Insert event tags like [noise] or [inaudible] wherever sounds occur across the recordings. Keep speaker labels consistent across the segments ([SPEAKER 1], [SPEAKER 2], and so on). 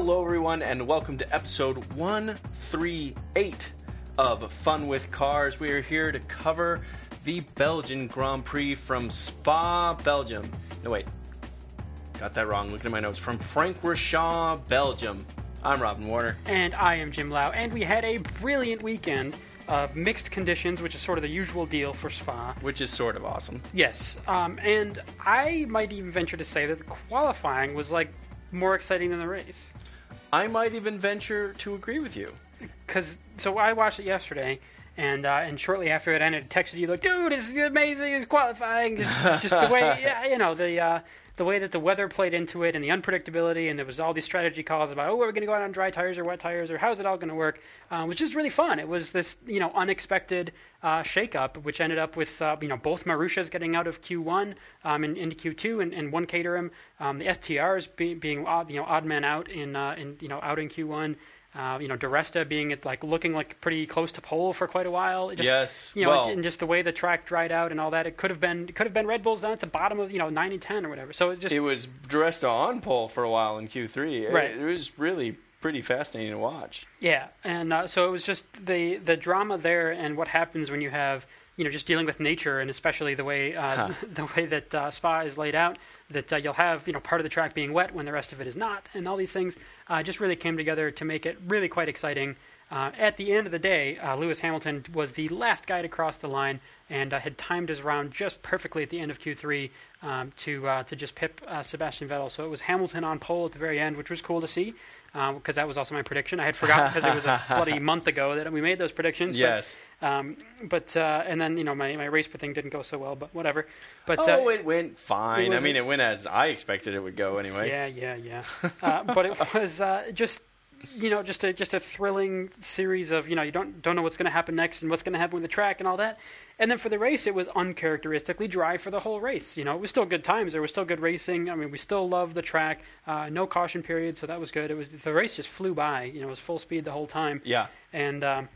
[SPEAKER 1] Hello, everyone, and welcome to episode 138 of Fun with Cars. We are here to cover the Belgian Grand Prix from Spa, Belgium. No, wait. Got that wrong. Looking at my notes. From Frank Francorchamps, Belgium. I'm Robin Warner.
[SPEAKER 2] And I am Jim Lau. And we had a brilliant weekend of mixed conditions, which is sort of the usual deal for Spa.
[SPEAKER 1] Which is sort of awesome.
[SPEAKER 2] Yes. Um, and I might even venture to say that the qualifying was like more exciting than the race.
[SPEAKER 1] I might even venture to agree with you.
[SPEAKER 2] Because so I watched it yesterday, and uh, and shortly after it ended, I texted you like, "Dude, this is amazing! It's qualifying." Just, just the way, [laughs] yeah, you know, the uh, the way that the weather played into it, and the unpredictability, and there was all these strategy calls about, "Oh, are we going to go out on dry tires or wet tires, or how's it all going to work?" Uh, which is really fun. It was this you know unexpected uh, shakeup, which ended up with uh, you know both Marussias getting out of Q1 um, and into Q2, and, and one Caterham, um, the STRs be, being odd, you know odd man out in uh, in you know out in Q1. Uh, you know, Di Resta being at, like looking like pretty close to pole for quite a while. It Just,
[SPEAKER 1] yes,
[SPEAKER 2] you know,
[SPEAKER 1] well,
[SPEAKER 2] and just the way the track dried out and all that, it could have been it could have been Red Bulls down at the bottom of you know nine and ten or whatever. So it just
[SPEAKER 1] it was Di Resta on pole for a while in Q3.
[SPEAKER 2] Right.
[SPEAKER 1] It, it was really pretty fascinating to watch.
[SPEAKER 2] Yeah, and uh, so it was just the the drama there and what happens when you have you know just dealing with nature and especially the way uh,
[SPEAKER 1] Huh. [laughs]
[SPEAKER 2] the way that uh, Spa is laid out. That uh, you'll have you know part of the track being wet when the rest of it is not, and all these things uh, just really came together to make it really quite exciting. Uh, at the end of the day, uh, Lewis Hamilton was the last guy to cross the line and uh, had timed his round just perfectly at the end of Q3 um, to uh, to just pip Sebastian Vettel. So it was Hamilton on pole at the very end, which was cool to see because that was also my prediction. I had forgotten because it was a [laughs] bloody month ago that we made those predictions. but-
[SPEAKER 1] Yes.
[SPEAKER 2] um, but uh, and then you know my, my race for thing didn't go so well, but whatever. But
[SPEAKER 1] oh,
[SPEAKER 2] uh,
[SPEAKER 1] it went fine.
[SPEAKER 2] it
[SPEAKER 1] I mean, it went as I expected it would go anyway.
[SPEAKER 2] yeah, yeah, yeah. uh, but it [laughs] was uh, just you know just a just a thrilling series of you know you don't don't know what's going to happen next and what's going to happen with the track and all that. And then for the race, it was uncharacteristically dry for the whole race. You know, it was still good times. There was still good racing. I mean, we still loved the track. Uh, no caution period, so that was good. It was the race just flew by. You know, it was full speed the whole time.
[SPEAKER 1] Yeah.
[SPEAKER 2] And um,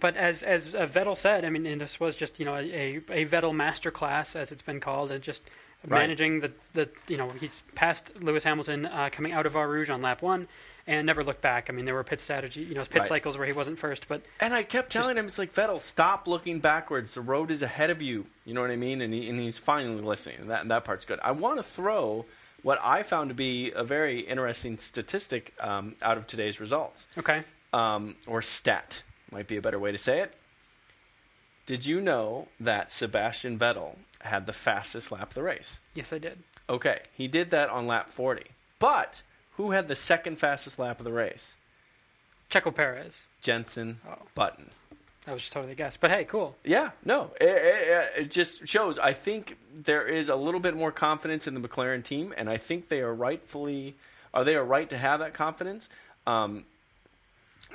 [SPEAKER 2] but as as uh, Vettel said, I mean, and this was just you know a a Vettel masterclass as it's been called, and just
[SPEAKER 1] Right.
[SPEAKER 2] managing the the you know he's passed Lewis Hamilton uh, coming out of Eau Rouge on lap one. And never looked back. I mean, there were pit strategy, you know, pit
[SPEAKER 1] Right.
[SPEAKER 2] cycles where he wasn't first, but
[SPEAKER 1] And I kept
[SPEAKER 2] Just-
[SPEAKER 1] telling him, it's like Vettel, stop looking backwards. The road is ahead of you. You know what I mean? And, he, and he's finally listening. And that that part's good. I want to throw what I found to be a very interesting statistic um, out of today's results,
[SPEAKER 2] okay.
[SPEAKER 1] um, or stat might be a better way to say it. Did you know that Sebastian Vettel had the fastest lap of the race?
[SPEAKER 2] Yes, I did.
[SPEAKER 1] Okay, he did that on lap 40. But who had the second fastest lap of the race?
[SPEAKER 2] Checo Perez.
[SPEAKER 1] Jensen
[SPEAKER 2] Oh,
[SPEAKER 1] Button.
[SPEAKER 2] that was just totally a guess. But hey, cool.
[SPEAKER 1] Yeah, no, it, it, it just shows. I think there is a little bit more confidence in the McLaren team, and I think they are rightfully, are they are right to have that confidence. Um,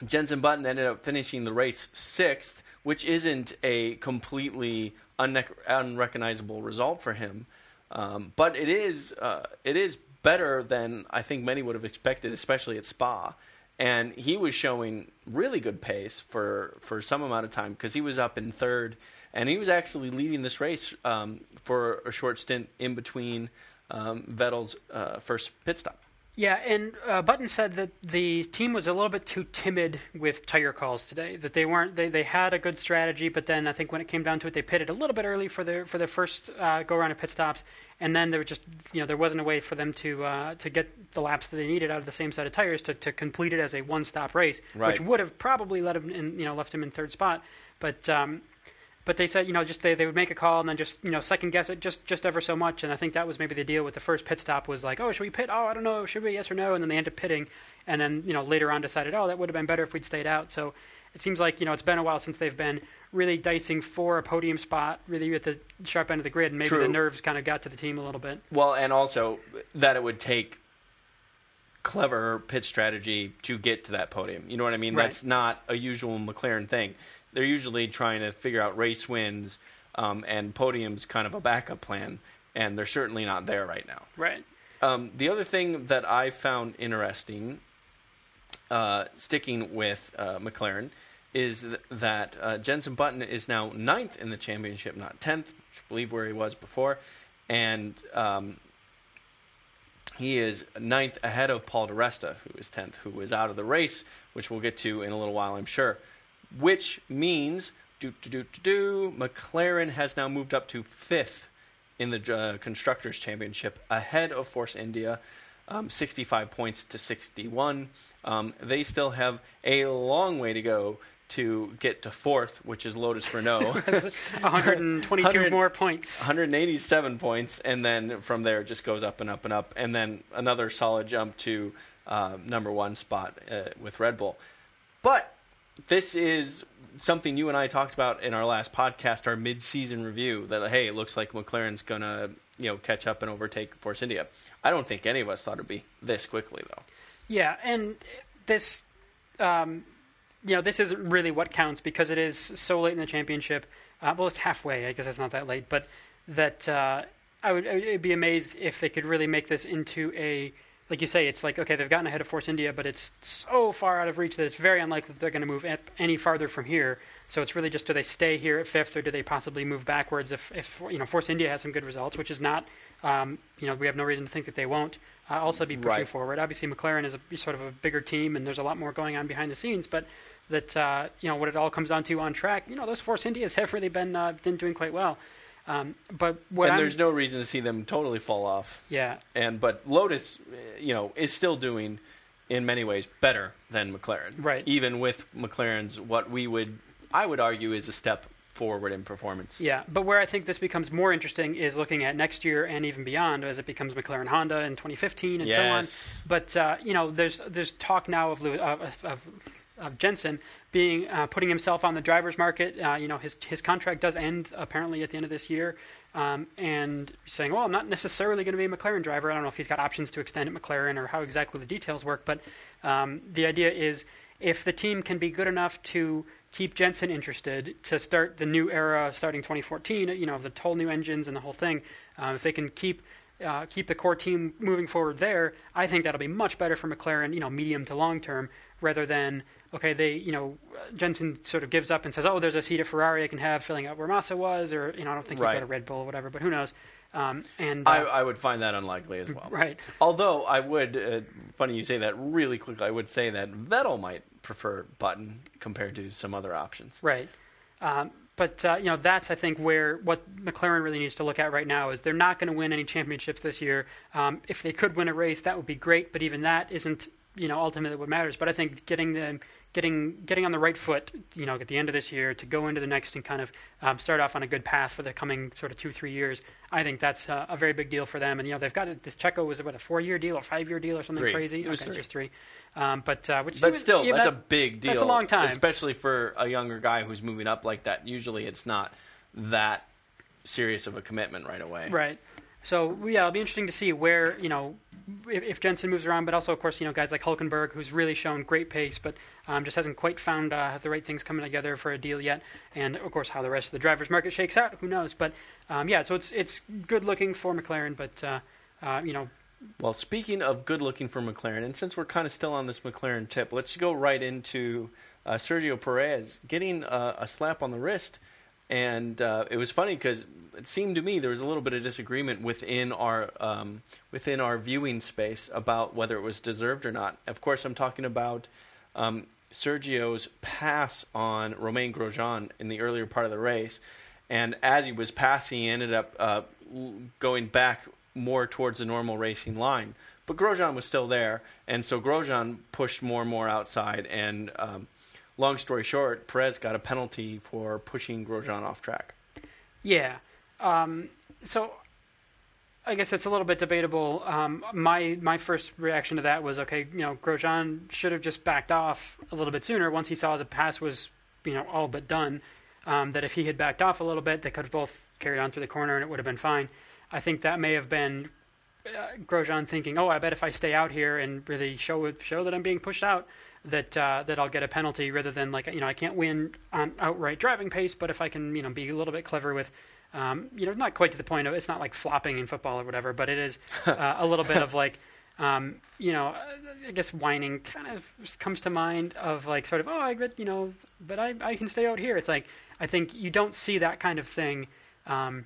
[SPEAKER 1] Jensen Button ended up finishing the race sixth, which isn't a completely unne- unrecognizable result for him, um, but it is uh, it is better than I think many would have expected, especially at Spa. And he was showing really good pace for, for some amount of time because he was up in third, and he was actually leading this race um, for a short stint in between um, Vettel's uh, first pit stop.
[SPEAKER 2] Yeah, and uh, Button said that the team was a little bit too timid with tire calls today. That they weren't they, they had a good strategy, but then I think when it came down to it, they pitted a little bit early for their for their first uh, go around of pit stops, and then there was just you know there wasn't a way for them to uh, to get the laps that they needed out of the same set of tires to, to complete it as a one stop race,
[SPEAKER 1] Right.
[SPEAKER 2] which would have probably let him in, you know left him in third spot, but. Um, but they said, you know, just they, they would make a call and then just, you know, second guess it just, just ever so much. And I think that was maybe the deal with the first pit stop was like, oh, should we pit? Oh, I don't know. Should we? Yes or no? And then they ended up pitting. And then, you know, later on decided, oh, that would have been better if we'd stayed out. So it seems like, you know, it's been a while since they've been really dicing for a podium spot, really at the sharp end of the grid. And maybe
[SPEAKER 1] True.
[SPEAKER 2] the nerves kind of got to the team a little bit.
[SPEAKER 1] Well, and also that it would take clever pit strategy to get to that podium. You know what I mean?
[SPEAKER 2] Right.
[SPEAKER 1] That's not a usual McLaren thing. They're usually trying to figure out race wins, um, and podium's kind of a backup plan, and they're certainly not there right now.
[SPEAKER 2] Right.
[SPEAKER 1] Um, the other thing that I found interesting, uh, sticking with uh, McLaren, is th- that uh, Jensen Button is now ninth in the championship, not tenth, which I believe where he was before, and um, He is ninth ahead of Paul di Resta, who is 10th, who is out of the race, which we'll get to in a little while, I'm sure. Which means, do, do, do, do, do, McLaren has now moved up to fifth in the uh, Constructors' Championship, ahead of Force India, um, 65 points to 61. Um, they still have a long way to go to get to fourth, which is Lotus Renault. [laughs]
[SPEAKER 2] 122
[SPEAKER 1] 100
[SPEAKER 2] more points.
[SPEAKER 1] 187 points, and then from there it just goes up and up and up, and then another solid jump to uh, number one spot uh, with Red Bull. But this is something you and I talked about in our last podcast, our mid-season review. That hey, it looks like McLaren's gonna you know catch up and overtake Force India. I don't think any of us thought it'd be this quickly though.
[SPEAKER 2] Yeah, and this, um, you know, this isn't really what counts because it is so late in the championship. Uh, well, it's halfway. I guess it's not that late, but that uh, I would I'd be amazed if they could really make this into a like you say. It's like okay, they've gotten ahead of Force India, but it's so far out of reach that it's very unlikely that they're going to move any farther from here. So it's really just do they stay here at fifth, or do they possibly move backwards if if you know Force India has some good results, which is not. Um, you know, we have no reason to think that they won't uh, also be pushing
[SPEAKER 1] Right.
[SPEAKER 2] forward. Obviously, McLaren is a sort of a bigger team, and there's a lot more going on behind the scenes. But that uh, you know what it all comes down to on track. You know, those Force Indias have really been uh, been doing quite well. Um, but what
[SPEAKER 1] and
[SPEAKER 2] I'm,
[SPEAKER 1] there's no reason to see them totally fall off.
[SPEAKER 2] yeah,
[SPEAKER 1] And but Lotus, uh, you know, is still doing in many ways better than McLaren.
[SPEAKER 2] Right.
[SPEAKER 1] Even with McLaren's what we would I would argue is a step forward in performance.
[SPEAKER 2] Yeah, but where I think this becomes more interesting is looking at next year and even beyond, as it becomes McLaren Honda in 2015 and so on.
[SPEAKER 1] Yes.
[SPEAKER 2] But uh, you know, there's there's talk now of of, of, of Jensen being uh, putting himself on the drivers market. Uh, you know, his his contract does end apparently at the end of this year, um, and saying, well, I'm not necessarily going to be a McLaren driver. I don't know if he's got options to extend at McLaren or how exactly the details work, but um, the idea is if the team can be good enough to keep Jensen interested to start the new era starting 2014, you know, the whole new engines and the whole thing, uh, if they can keep uh, keep the core team moving forward there, I think that'll be much better for McLaren, you know, medium to long term, rather than okay, they, you know, Jensen sort of gives up and says, oh, there's a seat at Ferrari I can have filling out where Massa was, or you know, I don't think
[SPEAKER 1] Right.
[SPEAKER 2] go Red Bull or whatever, but who knows? Um, and uh,
[SPEAKER 1] I, I would find that unlikely as well.
[SPEAKER 2] right,
[SPEAKER 1] Although I would, uh, funny you say that really quickly, I would say that Vettel might prefer Button compared to some other options.
[SPEAKER 2] Right. Um, but uh, you know that's I think where what McLaren really needs to look at right now is they're not going to win any championships this year. Um, if they could win a race, that would be great. But even that isn't you know ultimately what matters. But I think getting them getting getting on the right foot, you know, at the end of this year to go into the next and kind of um, start off on a good path for the coming sort of two three years. I think that's uh, a very big deal for them. And you know they've got it, this Checo was what a four year deal or five year deal or something
[SPEAKER 1] Three.
[SPEAKER 2] crazy.
[SPEAKER 1] It was
[SPEAKER 2] okay,
[SPEAKER 1] three.
[SPEAKER 2] just three. Um, but uh, which
[SPEAKER 1] But
[SPEAKER 2] even-
[SPEAKER 1] still, that's
[SPEAKER 2] that-
[SPEAKER 1] a big deal.
[SPEAKER 2] that's a long time.
[SPEAKER 1] especially for a younger guy who's moving up like that. Usually, it's not that serious of a commitment right away.
[SPEAKER 2] Right. So yeah, it'll be interesting to see where you know if, if Jensen moves around, but also of course you know guys like Hulkenberg, who's really shown great pace, but um, just hasn't quite found uh, the right things coming together for a deal yet. And of course how the rest of the drivers' market shakes out, who knows? But um, yeah, so it's it's good looking for McLaren, but uh, uh, you know
[SPEAKER 1] Well, speaking of good looking for McLaren, and since we're kind of still on this McLaren tip, let's go right into uh, Sergio Perez getting uh, a slap on the wrist. And uh, it was funny because it seemed to me there was a little bit of disagreement within our um, within our viewing space about whether it was deserved or not. Of course, I'm talking about um, Sergio's pass on Romain Grosjean in the earlier part of the race, and as he was passing, he ended up uh, going back more towards the normal racing line. But Grosjean was still there, and so Grosjean pushed more and more outside. And um, long story short, Perez got a penalty for pushing Grosjean off track.
[SPEAKER 2] Yeah. Um, so I guess it's a little bit debatable. Um, my my first reaction to that was okay. You know, Grosjean should have just backed off a little bit sooner once he saw the pass was you know all but done. Um, that if he had backed off a little bit, they could have both carried on through the corner and it would have been fine. I think that may have been uh, Grosjean thinking, "Oh, I bet if I stay out here and really show show that I'm being pushed out, that uh, that I'll get a penalty rather than like you know I can't win on outright driving pace, but if I can you know be a little bit clever with." Um, you know, not quite to the point of it's not like flopping in football or whatever, but it is [laughs] uh, a little bit of like, um, you know, I guess whining kind of comes to mind of like sort of, oh, I bet, you know, but I, I can stay out here. It's like, I think you don't see that kind of thing um,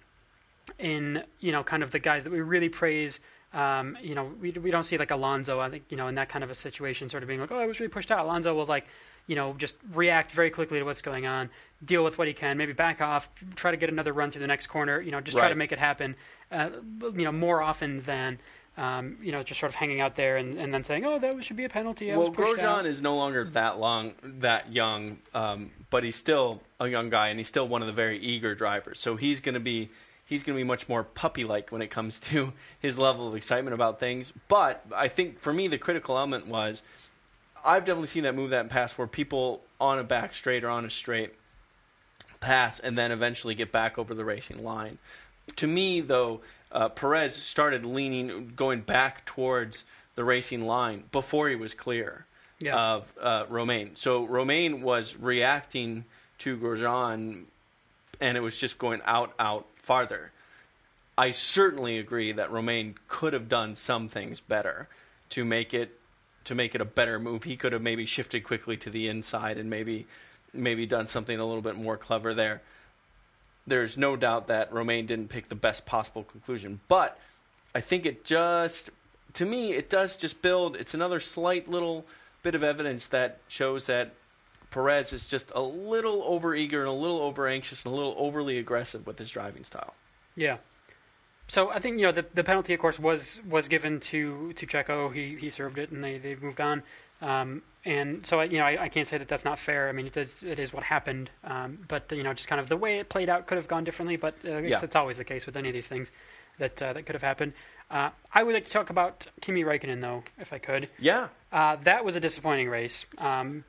[SPEAKER 2] in, you know, kind of the guys that we really praise Um, you know, we we don't see like Alonso. I think you know in that kind of a situation, sort of being like, oh, I was really pushed out. Alonso will like, you know, just react very quickly to what's going on, deal with what he can, maybe back off, try to get another run through the next corner. You know, just try to make it happen. Uh, you know, more often than. Um, you know, just sort of hanging out there and, and then saying, "Oh, that should be a penalty." I
[SPEAKER 1] well,
[SPEAKER 2] was out."
[SPEAKER 1] Grosjean is no longer that long, that young, um, but he's still a young guy, and he's still one of the very eager drivers. So he's going to be he's going to be much more puppy-like when it comes to his level of excitement about things. But I think for me, the critical element was I've definitely seen that move that pass where people on a back straight or on a straight pass and then eventually get back over the racing line. To me, though, uh, Perez started leaning, going back towards the racing line before he was clear
[SPEAKER 2] Yeah.
[SPEAKER 1] of uh, Romain. So Romain was reacting to Grosjean, and it was just going out, out farther. I certainly agree that Romain could have done some things better to make it to make it a better move. He could have maybe shifted quickly to the inside and maybe maybe done something a little bit more clever there. There's no doubt that Romain didn't pick the best possible conclusion, but I think it just to me it does just build it's another slight little bit of evidence that shows that Perez is just a little overeager and a little over anxious and a little overly aggressive with his driving style.
[SPEAKER 2] Yeah. So I think you know the the penalty, of course, was was given to to Checo. He he served it, and they they moved on. Um, and so I, you know I, I can't say that that's not fair. I mean it is it is what happened. Um, but you know just kind of the way it played out could have gone differently. But uh, I guess
[SPEAKER 1] Yeah.
[SPEAKER 2] that's always the case with any of these things that uh, that could have happened. Uh, I would like to talk about Kimi Räikkönen though, if I could.
[SPEAKER 1] Yeah,
[SPEAKER 2] Uh, that was a disappointing race. Um,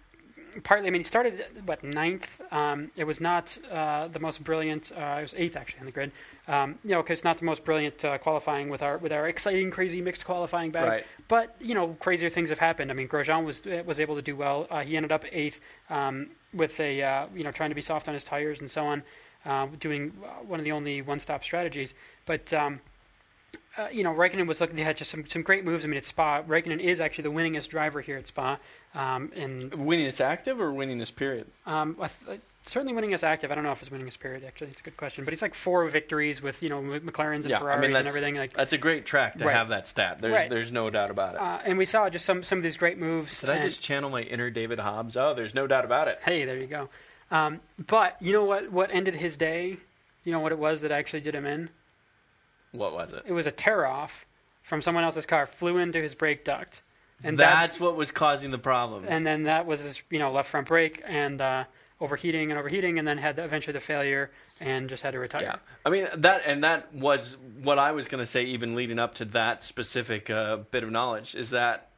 [SPEAKER 2] partly, I mean, he started at, what ninth. Um, it was not uh, the most brilliant. Uh, it was eighth actually on the grid. Um, you know, because not the most brilliant uh, qualifying with our with our exciting, crazy mixed qualifying bag.
[SPEAKER 1] Right.
[SPEAKER 2] But you know, crazier things have happened. I mean, Grosjean was was able to do well. Uh, he ended up eighth um, with a uh, you know trying to be soft on his tires and so on, uh, doing one of the only one-stop strategies. But um, uh, you know, Raikkonen was looking. to had just some, some great moves. I mean, at Spa, Raikkonen is actually the winningest driver here at Spa, um, and
[SPEAKER 1] winning this active or winningest period.
[SPEAKER 2] um, I th- certainly winningest active. I don't know if it's winningest period. Actually, it's a good question. But he's like four victories with you know McLarens and
[SPEAKER 1] yeah,
[SPEAKER 2] Ferraris
[SPEAKER 1] I mean
[SPEAKER 2] and everything. Like,
[SPEAKER 1] that's a great track to
[SPEAKER 2] Right.
[SPEAKER 1] have that stat. There's
[SPEAKER 2] Right.
[SPEAKER 1] there's no doubt about it.
[SPEAKER 2] uh, and we saw just some some of these great moves.
[SPEAKER 1] Did I just channel my inner David Hobbs? Oh, there's no doubt about it.
[SPEAKER 2] Hey, there you go. Um, but you know what? What ended his day? You know what it was that actually did him in?
[SPEAKER 1] What was it?
[SPEAKER 2] It was a tear off from someone else's car, flew into his brake duct, and that
[SPEAKER 1] that's what was causing the problems.
[SPEAKER 2] and then that was his, you know left front brake and uh, overheating and overheating, and then had the, eventually the failure and just had to retire.
[SPEAKER 1] Yeah, I mean that, and that was what I was going to say. Even leading up to that specific uh, bit of knowledge is that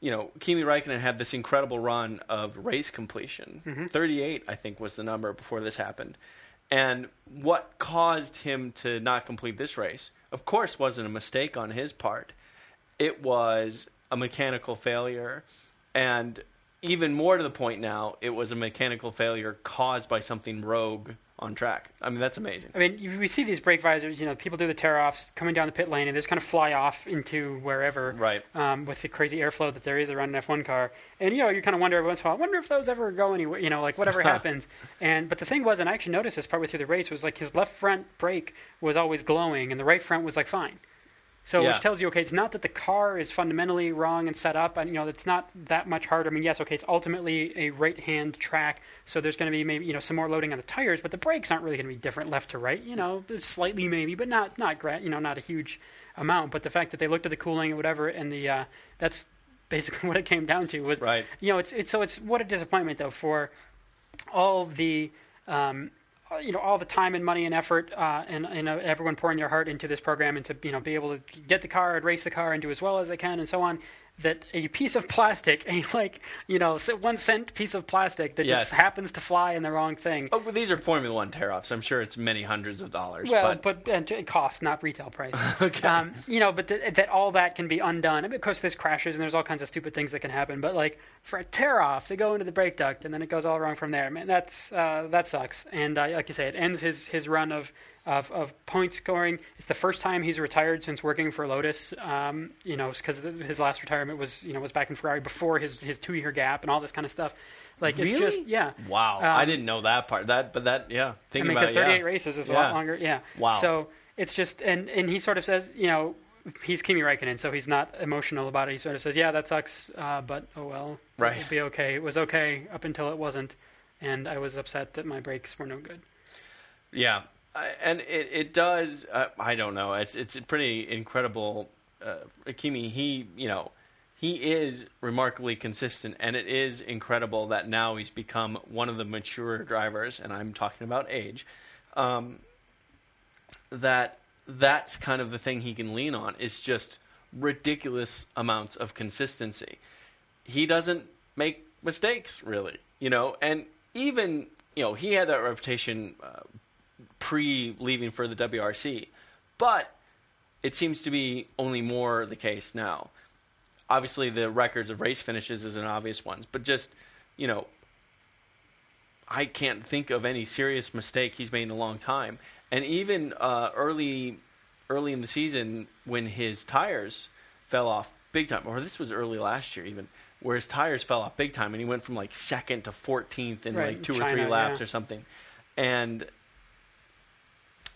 [SPEAKER 1] you know Kimi Räikkönen had this incredible run of race completion.
[SPEAKER 2] Mhm.
[SPEAKER 1] Thirty-eight, I think, was the number before this happened. And what caused him to not complete this race, of course, wasn't a mistake on his part. It was a mechanical failure, and even more to the point now, it was a mechanical failure caused by something rogue on track. I mean, that's amazing.
[SPEAKER 2] I mean, you- we see these brake visors. You know, people do the tear offs coming down the pit lane, and they just kind of fly off into wherever.
[SPEAKER 1] Right.
[SPEAKER 2] Um, with the crazy airflow that there is around an F1 car, and you know, you kind of wonder every once in a while, I wonder if those ever go anywhere. You know, like whatever [laughs] happens. And but the thing was, and I actually noticed this partway through the race was like his left front brake was always glowing, and the right front was like fine. So
[SPEAKER 1] Yeah.
[SPEAKER 2] which tells you, okay, it's not that the car is fundamentally wrong and set up, and you know, it's not that much harder. I mean, yes, okay, it's ultimately a right-hand track, so there's going to be maybe you know some more loading on the tires, but the brakes aren't really going to be different left to right. You know, slightly maybe, but not not gra- you know not a huge amount. But the fact that they looked at the cooling and whatever, and the uh, that's basically [laughs] what it came down to was
[SPEAKER 1] Right.
[SPEAKER 2] you know, it's it's so it's what a disappointment though for all the um, you know all the time and money and effort uh, and, and uh, everyone pouring their heart into this program and to you know be able to get the car and race the car and do as well as they can and so on. That a piece of plastic, [laughs] a like you know one cent piece of plastic that
[SPEAKER 1] Yes.
[SPEAKER 2] just happens to fly in the wrong thing.
[SPEAKER 1] Oh, well, these are Formula One tear-offs. I'm sure it's many hundreds of dollars.
[SPEAKER 2] Well,
[SPEAKER 1] but,
[SPEAKER 2] but, and it costs, not retail price. [laughs]
[SPEAKER 1] Okay.
[SPEAKER 2] Um, you know, but th- that all that can be undone. I mean, of course, there's crashes and there's all kinds of stupid things that can happen. But like for a tear off to go into the brake duct and then it goes all wrong from there, man, that's uh, that sucks. And uh, like you say, it ends his his run of. Of, of point scoring, it's the first time he's retired since working for Lotus. Um, you know, because his last retirement was you know was back in Ferrari before his his two year gap and all this kind of stuff. Like it's
[SPEAKER 1] Really?
[SPEAKER 2] just yeah.
[SPEAKER 1] wow, I
[SPEAKER 2] Um,
[SPEAKER 1] didn't know that part. That, but that, yeah.
[SPEAKER 2] I mean, because 38
[SPEAKER 1] yeah.
[SPEAKER 2] races is a
[SPEAKER 1] Yeah.
[SPEAKER 2] lot longer. Yeah.
[SPEAKER 1] Wow.
[SPEAKER 2] So it's just, and and he sort of says, you know, he's Kimi Räikkönen, so he's not emotional about it. He sort of says, "Yeah, that sucks, uh, but oh well,
[SPEAKER 1] Right.
[SPEAKER 2] it'll be okay. It was okay up until it wasn't, and I was upset that my brakes were no good."
[SPEAKER 1] Yeah, I, and it it does. Uh, I don't know. It's it's pretty incredible. Uh, Akimi, he you know, he is remarkably consistent, and it is incredible that now he's become one of the mature drivers, and I'm talking about age. Um, that that's kind of the thing he can lean on is just ridiculous amounts of consistency. He doesn't make mistakes really, you know, and even you know he had that reputation uh, pre leaving for the WRC, but it seems to be only more the case now. Obviously, the records of race finishes is an obvious one, but just you know, I can't think of any serious mistake he's made in a long time. And even uh, early, early in the season, when his tires fell off big time, or this was early last year even, where his tires fell off big time, and he went from like second to 14th in
[SPEAKER 2] Right,
[SPEAKER 1] like two or three laps
[SPEAKER 2] yeah.
[SPEAKER 1] or something, and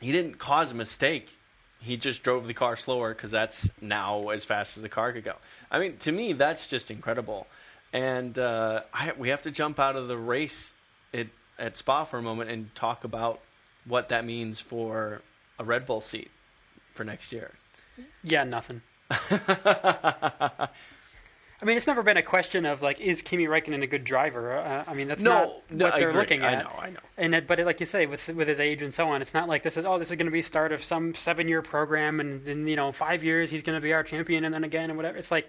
[SPEAKER 1] he didn't cause a mistake. He just drove the car slower because that's now as fast as the car could go. I mean, to me, that's just incredible. And uh, I, we have to jump out of the race at, at Spa for a moment and talk about what that means for a Red Bull seat for next year.
[SPEAKER 2] Yeah, nothing. [laughs] I mean, it's never been a question of like, is Kimi Räikkönen a good driver? Uh, I mean, that's
[SPEAKER 1] no,
[SPEAKER 2] not
[SPEAKER 1] no,
[SPEAKER 2] what
[SPEAKER 1] I
[SPEAKER 2] they're looking
[SPEAKER 1] I
[SPEAKER 2] at.
[SPEAKER 1] know, I know.
[SPEAKER 2] And it, but it, like you say, with with his age and so on, it's not like this is oh, this is going to be start of some seven year program, and then you know five years he's going to be our champion, and then again and whatever. It's like,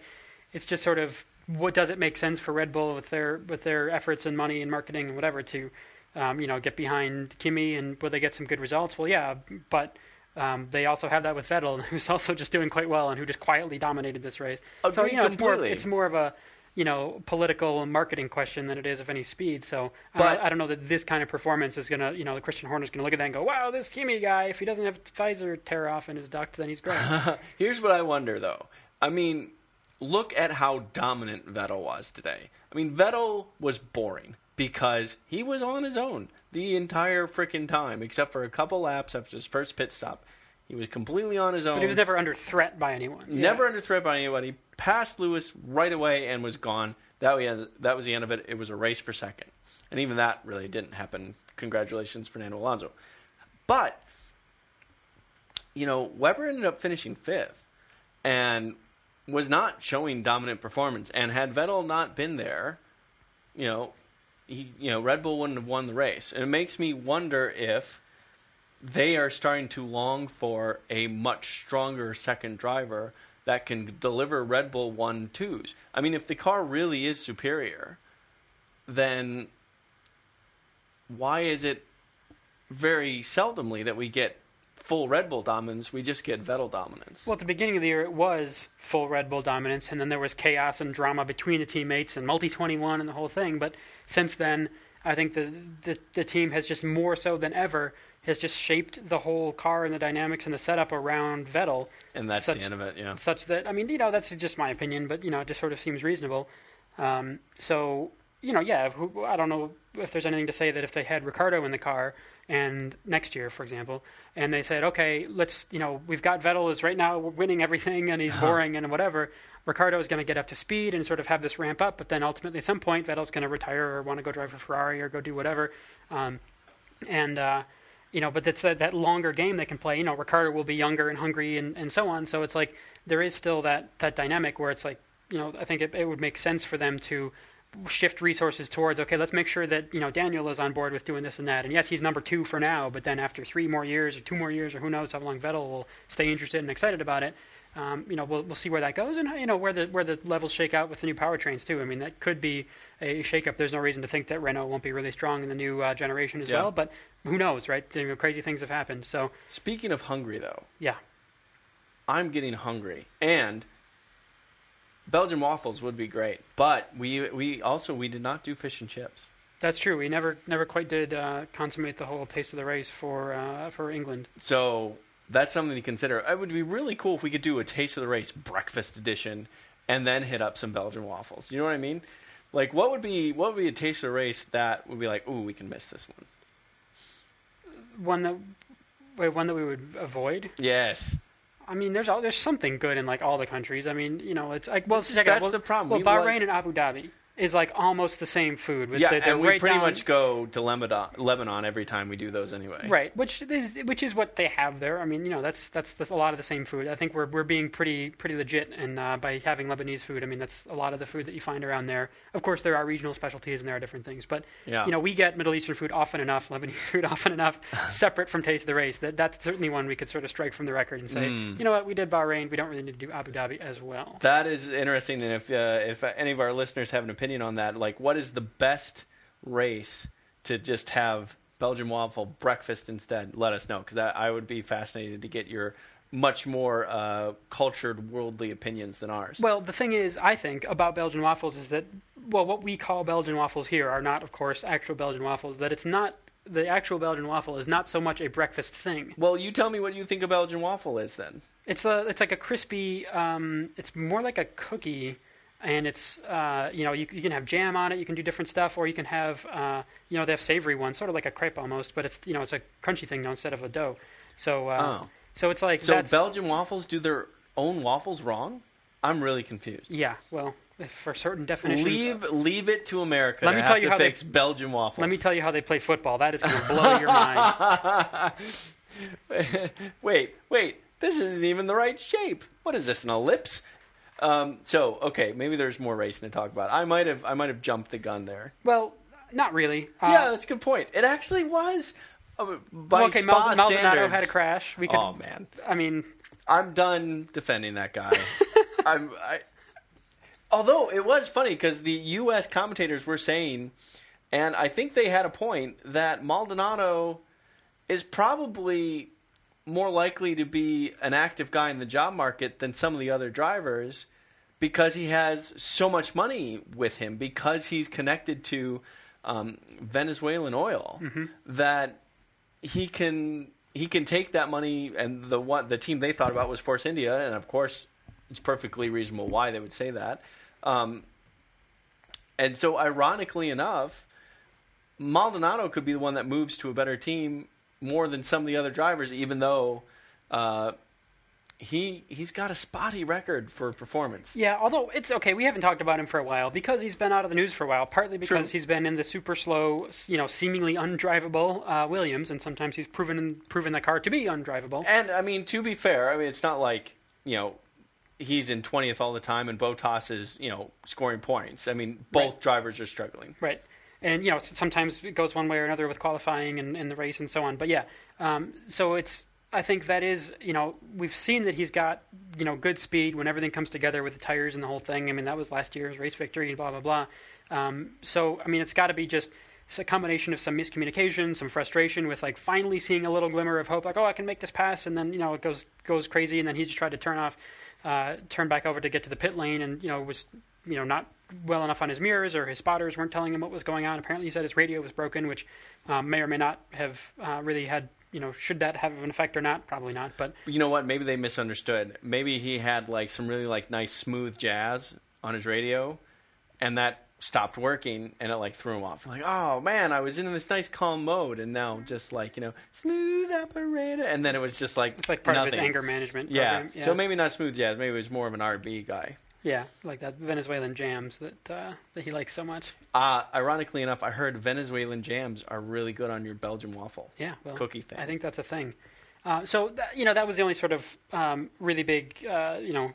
[SPEAKER 2] it's just sort of what does it make sense for Red Bull with their with their efforts and money and marketing and whatever to, um, you know, get behind Kimi and will they get some good results? Well, yeah, but. Um, they also have that with Vettel, [laughs] who's also just doing quite well and who just quietly dominated this race. so you know, it's more it's more of a you know political and marketing question than it is of any speed. So I,
[SPEAKER 1] But-
[SPEAKER 2] don't, I don't know that this kind of performance is gonna you know the Christian Horner's gonna look at that and go, wow, this Kimi guy, if he doesn't have visor tear off in his duct, then he's great. [laughs]
[SPEAKER 1] Here's what I wonder, though. I mean, look at how dominant Vettel was today. I mean, Vettel was boring because he was on his own the entire freaking time, except for a couple laps after his first pit stop. He was completely on his own.
[SPEAKER 2] but he was never under threat by anyone.
[SPEAKER 1] Never
[SPEAKER 2] Yeah.
[SPEAKER 1] under threat by anybody. Passed Lewis right away and was gone. That was that was the end of it. It was a race for second, and even that really didn't happen. Congratulations, Fernando Alonso. But you know, Webber ended up finishing fifth, and was not showing dominant performance. And had Vettel not been there, you know, he you know Red Bull wouldn't have won the race. And it makes me wonder if they are starting to long for a much stronger second driver that can deliver Red Bull one twos. I mean, if the car really is superior, then why is it very seldomly that we get full Red Bull dominance? We just get Vettel dominance.
[SPEAKER 2] Well, at the beginning of the year, it was full Red Bull dominance, and then there was chaos and drama between the teammates and multi 21 and the whole thing. But since then, I think the, the the team has just more so than ever has just shaped the whole car and the dynamics and the setup around Vettel.
[SPEAKER 1] and that's
[SPEAKER 2] such-
[SPEAKER 1] the end of it. Yeah.
[SPEAKER 2] such that I mean, you know, that's just my opinion, but you know, it just sort of seems reasonable. Um, so you know, yeah, who, I don't know if there's anything to say that if they had Ricciardo in the car and next year, for example, and they said, okay, let's, you know, we've got Vettel is right now winning everything and he's boring and whatever. Ricciardo is going to get up to speed and sort of have this ramp up, but then ultimately at some point Vettel's going to retire or want to go drive for Ferrari or go do whatever. Um, and uh, you know, but that's that, that longer game they can play. You know, Ricciardo will be younger and hungry and, and so on. So it's like there is still that that dynamic where it's like you know I think it, it would make sense for them to shift resources towards okay let's make sure that you know Daniel is on board with doing this and that. And yes he's number two for now but then after three more years or two more years or who knows how long Vettel will stay interested and excited about it um, you know we'll we'll see where that goes and you know where the where the levels shake out with the new powertrains too. I mean that could be a shakeup. There's no reason to think that Renault won't be really strong in the new uh, generation as
[SPEAKER 1] Yeah.
[SPEAKER 2] well but who knows right? You know, crazy things have happened. So
[SPEAKER 1] Speaking of hungry, though,
[SPEAKER 2] yeah.
[SPEAKER 1] I'm getting hungry, and Belgian waffles would be great. But we we also we did not do fish and chips.
[SPEAKER 2] That's true. We never never quite did uh, consummate the whole taste of the race for uh, for England.
[SPEAKER 1] So that's something to consider. It would be really cool if we could do a taste of the race breakfast edition, and then hit up some Belgian waffles. You know what I mean? Like, what would be what would be a taste of the race that would be like, ooh, we can miss this one.
[SPEAKER 2] One that wait, one that we would avoid.
[SPEAKER 1] Yes.
[SPEAKER 2] I mean, there's all, there's something good in like all the countries. I mean, you know, it's like well,
[SPEAKER 1] This is-
[SPEAKER 2] check out.
[SPEAKER 1] that's
[SPEAKER 2] well,
[SPEAKER 1] the problem.
[SPEAKER 2] Well,
[SPEAKER 1] We
[SPEAKER 2] Bahrain
[SPEAKER 1] like-
[SPEAKER 2] and Abu Dhabi is like almost the same food. With
[SPEAKER 1] yeah,
[SPEAKER 2] the, the
[SPEAKER 1] and we
[SPEAKER 2] right
[SPEAKER 1] pretty
[SPEAKER 2] down-
[SPEAKER 1] much go to Lebanon, Lebanon every time we do those anyway.
[SPEAKER 2] Right, which is which is what they have there. I mean, you know, that's that's, that's a lot of the same food. I think we're we're being pretty pretty legit, and uh, by having Lebanese food, I mean that's a lot of the food that you find around there. Of course, there are regional specialties and there are different things, but
[SPEAKER 1] Yeah.
[SPEAKER 2] you know, we get Middle Eastern food often enough, Lebanese [laughs] food often enough, [laughs] separate from Taste of the Race. That that's certainly one we could sort of strike from the record and say,
[SPEAKER 1] Mm.
[SPEAKER 2] you know what, we did Bahrain, we don't really need to do Abu Dhabi as well.
[SPEAKER 1] That is interesting, and if uh, if any of our listeners have an opinion on that, like what is the best race to just have Belgian waffle breakfast instead? Let us know because I, I would be fascinated to get your much more uh, cultured, worldly opinions than ours.
[SPEAKER 2] Well, the thing is, I think about Belgian waffles is that, well, what we call Belgian waffles here are not, of course, actual Belgian waffles. That it's not the actual Belgian waffle is not so much a breakfast thing.
[SPEAKER 1] Well, you tell me what you think a Belgian waffle is then.
[SPEAKER 2] It's a, it's like a crispy. Um, it's more like a cookie, and it's, uh, you know, you, you can have jam on it. You can do different stuff, or you can have, uh, you know, they have savory ones, sort of like a crepe almost, but it's, you know, it's a crunchy thing now instead of a dough. So, uh,
[SPEAKER 1] oh,
[SPEAKER 2] so it's like
[SPEAKER 1] so Belgian waffles do their own waffles wrong? I'm really confused.
[SPEAKER 2] yeah. Well, if for certain definitions.
[SPEAKER 1] Leave leave it to America.
[SPEAKER 2] Let me tell you how they-
[SPEAKER 1] Belgian waffles.
[SPEAKER 2] Let me tell you how they play football. That is going [laughs] to blow your mind. [laughs]
[SPEAKER 1] wait, wait. This isn't even the right shape. What is this? An ellipse? Um, so okay, maybe there's more racing to talk about. I might have I might have jumped the gun there.
[SPEAKER 2] Well, not really. Uh,
[SPEAKER 1] yeah, that's a good point. It actually was. Uh, by
[SPEAKER 2] well, okay, Mal- Maldonado had a crash. We could.
[SPEAKER 1] Oh man,
[SPEAKER 2] I mean,
[SPEAKER 1] I'm done defending that guy. [laughs] I'm. I, although it was funny because the U.S. commentators were saying, and I think they had a point that Maldonado is probably more likely to be an active guy in the job market than some of the other drivers because he has so much money with him because he's connected to um, Venezuelan oil that he can he can take that money and the one the team they thought about was Force India and of course it's perfectly reasonable why they would say that. Um, and so ironically enough Maldonado could be the one that moves to a better team more than some of the other drivers even though uh, he he's got a spotty record for performance
[SPEAKER 2] yeah. Although it's okay, we haven't talked about him for a while because he's been out of the news for a while. Partly because
[SPEAKER 1] True.
[SPEAKER 2] he's been in the super slow, you know, seemingly undrivable uh, Williams, and sometimes he's proven proven the car to be undrivable.
[SPEAKER 1] And I mean, to be fair, I mean it's not like you know he's in twentieth all the time, and Bottas is you know scoring points. I mean, both
[SPEAKER 2] Right.
[SPEAKER 1] drivers are struggling.
[SPEAKER 2] Right. And, you know, sometimes it goes one way or another with qualifying and, and the race and so on. But yeah, um, so it's, I think that is, you know, we've seen that he's got, you know, good speed when everything comes together with the tires and the whole thing. I mean, that was last year's race victory and blah, blah, blah. Um, so, I mean, it's got to be just a combination of some miscommunication, some frustration with like finally seeing a little glimmer of hope, like, oh, I can make this pass. And then, you know, it goes, goes crazy. And then he just tried to turn off, uh, turn back over to get to the pit lane and, you know, was, you know, not well enough on his mirrors or his spotters weren't telling him what was going on. Apparently, he said his radio was broken, which um, may or may not have uh, really had, you know, should that have an effect or not? Probably not. But
[SPEAKER 1] You know what? Maybe they misunderstood. Maybe he had like some really like nice smooth jazz on his radio, and that stopped working, and it like threw him off. Like, oh man, I was in this nice calm mode, and now just like you know, smooth operator, and then it was just like
[SPEAKER 2] it's like part
[SPEAKER 1] nothing.
[SPEAKER 2] of his anger management
[SPEAKER 1] Yeah.
[SPEAKER 2] program. Yeah.
[SPEAKER 1] So maybe not smooth jazz. Maybe it was more of an R&B guy.
[SPEAKER 2] Yeah, like that Venezuelan jams that uh, that he likes so much.
[SPEAKER 1] Uh, ironically enough, I heard Venezuelan jams are really good on your Belgian waffle
[SPEAKER 2] Yeah, well,
[SPEAKER 1] cookie thing.
[SPEAKER 2] I think that's a thing. Uh, so that, you know that was the only sort of um, really big, uh, you know,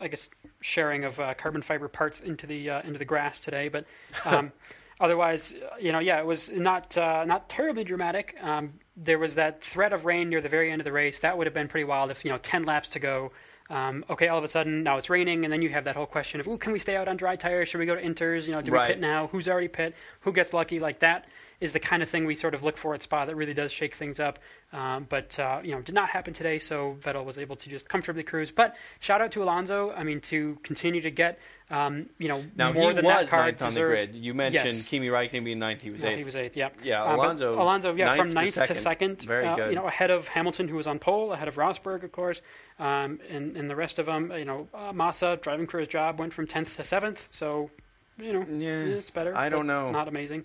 [SPEAKER 2] I guess sharing of uh, carbon fiber parts into the uh, into the grass today. But [laughs] um, otherwise, you know, yeah, it was not uh, not terribly dramatic. Um, there was that threat of rain near the very end of the race. That would have been pretty wild if you know ten laps to go. Um, okay, all of a sudden now it's raining, and then you have that whole question of, "Ooh, can we stay out on dry tires? Should we go to inters? You know, do we pit now? Who's already pit? Who gets lucky? Like that is the kind of thing we sort of look for at Spa that really does shake things up. Um, but uh, you know, did not happen today, so Vettel was able to just comfortably cruise. But shout out to Alonso. I mean, to continue to get um, you know
[SPEAKER 1] now
[SPEAKER 2] more
[SPEAKER 1] he
[SPEAKER 2] than
[SPEAKER 1] was
[SPEAKER 2] that car
[SPEAKER 1] ninth on the grid. You mentioned
[SPEAKER 2] Yes.
[SPEAKER 1] Kimi Räikkönen being ninth. He was
[SPEAKER 2] No,
[SPEAKER 1] eighth.
[SPEAKER 2] he was eighth. Yeah.
[SPEAKER 1] Yeah,
[SPEAKER 2] Uh,
[SPEAKER 1] Alonso.
[SPEAKER 2] Alonso, yeah, from
[SPEAKER 1] ninth to
[SPEAKER 2] to
[SPEAKER 1] second.
[SPEAKER 2] second.
[SPEAKER 1] Very
[SPEAKER 2] uh,
[SPEAKER 1] good.
[SPEAKER 2] You know, ahead of Hamilton, who was on pole, ahead of Rosberg, of course, um, and and the rest of them. You know, uh, Massa driving for his job went from tenth to seventh. So, you know,
[SPEAKER 1] Yeah,
[SPEAKER 2] it's better.
[SPEAKER 1] I don't know.
[SPEAKER 2] Not amazing.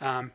[SPEAKER 2] Um,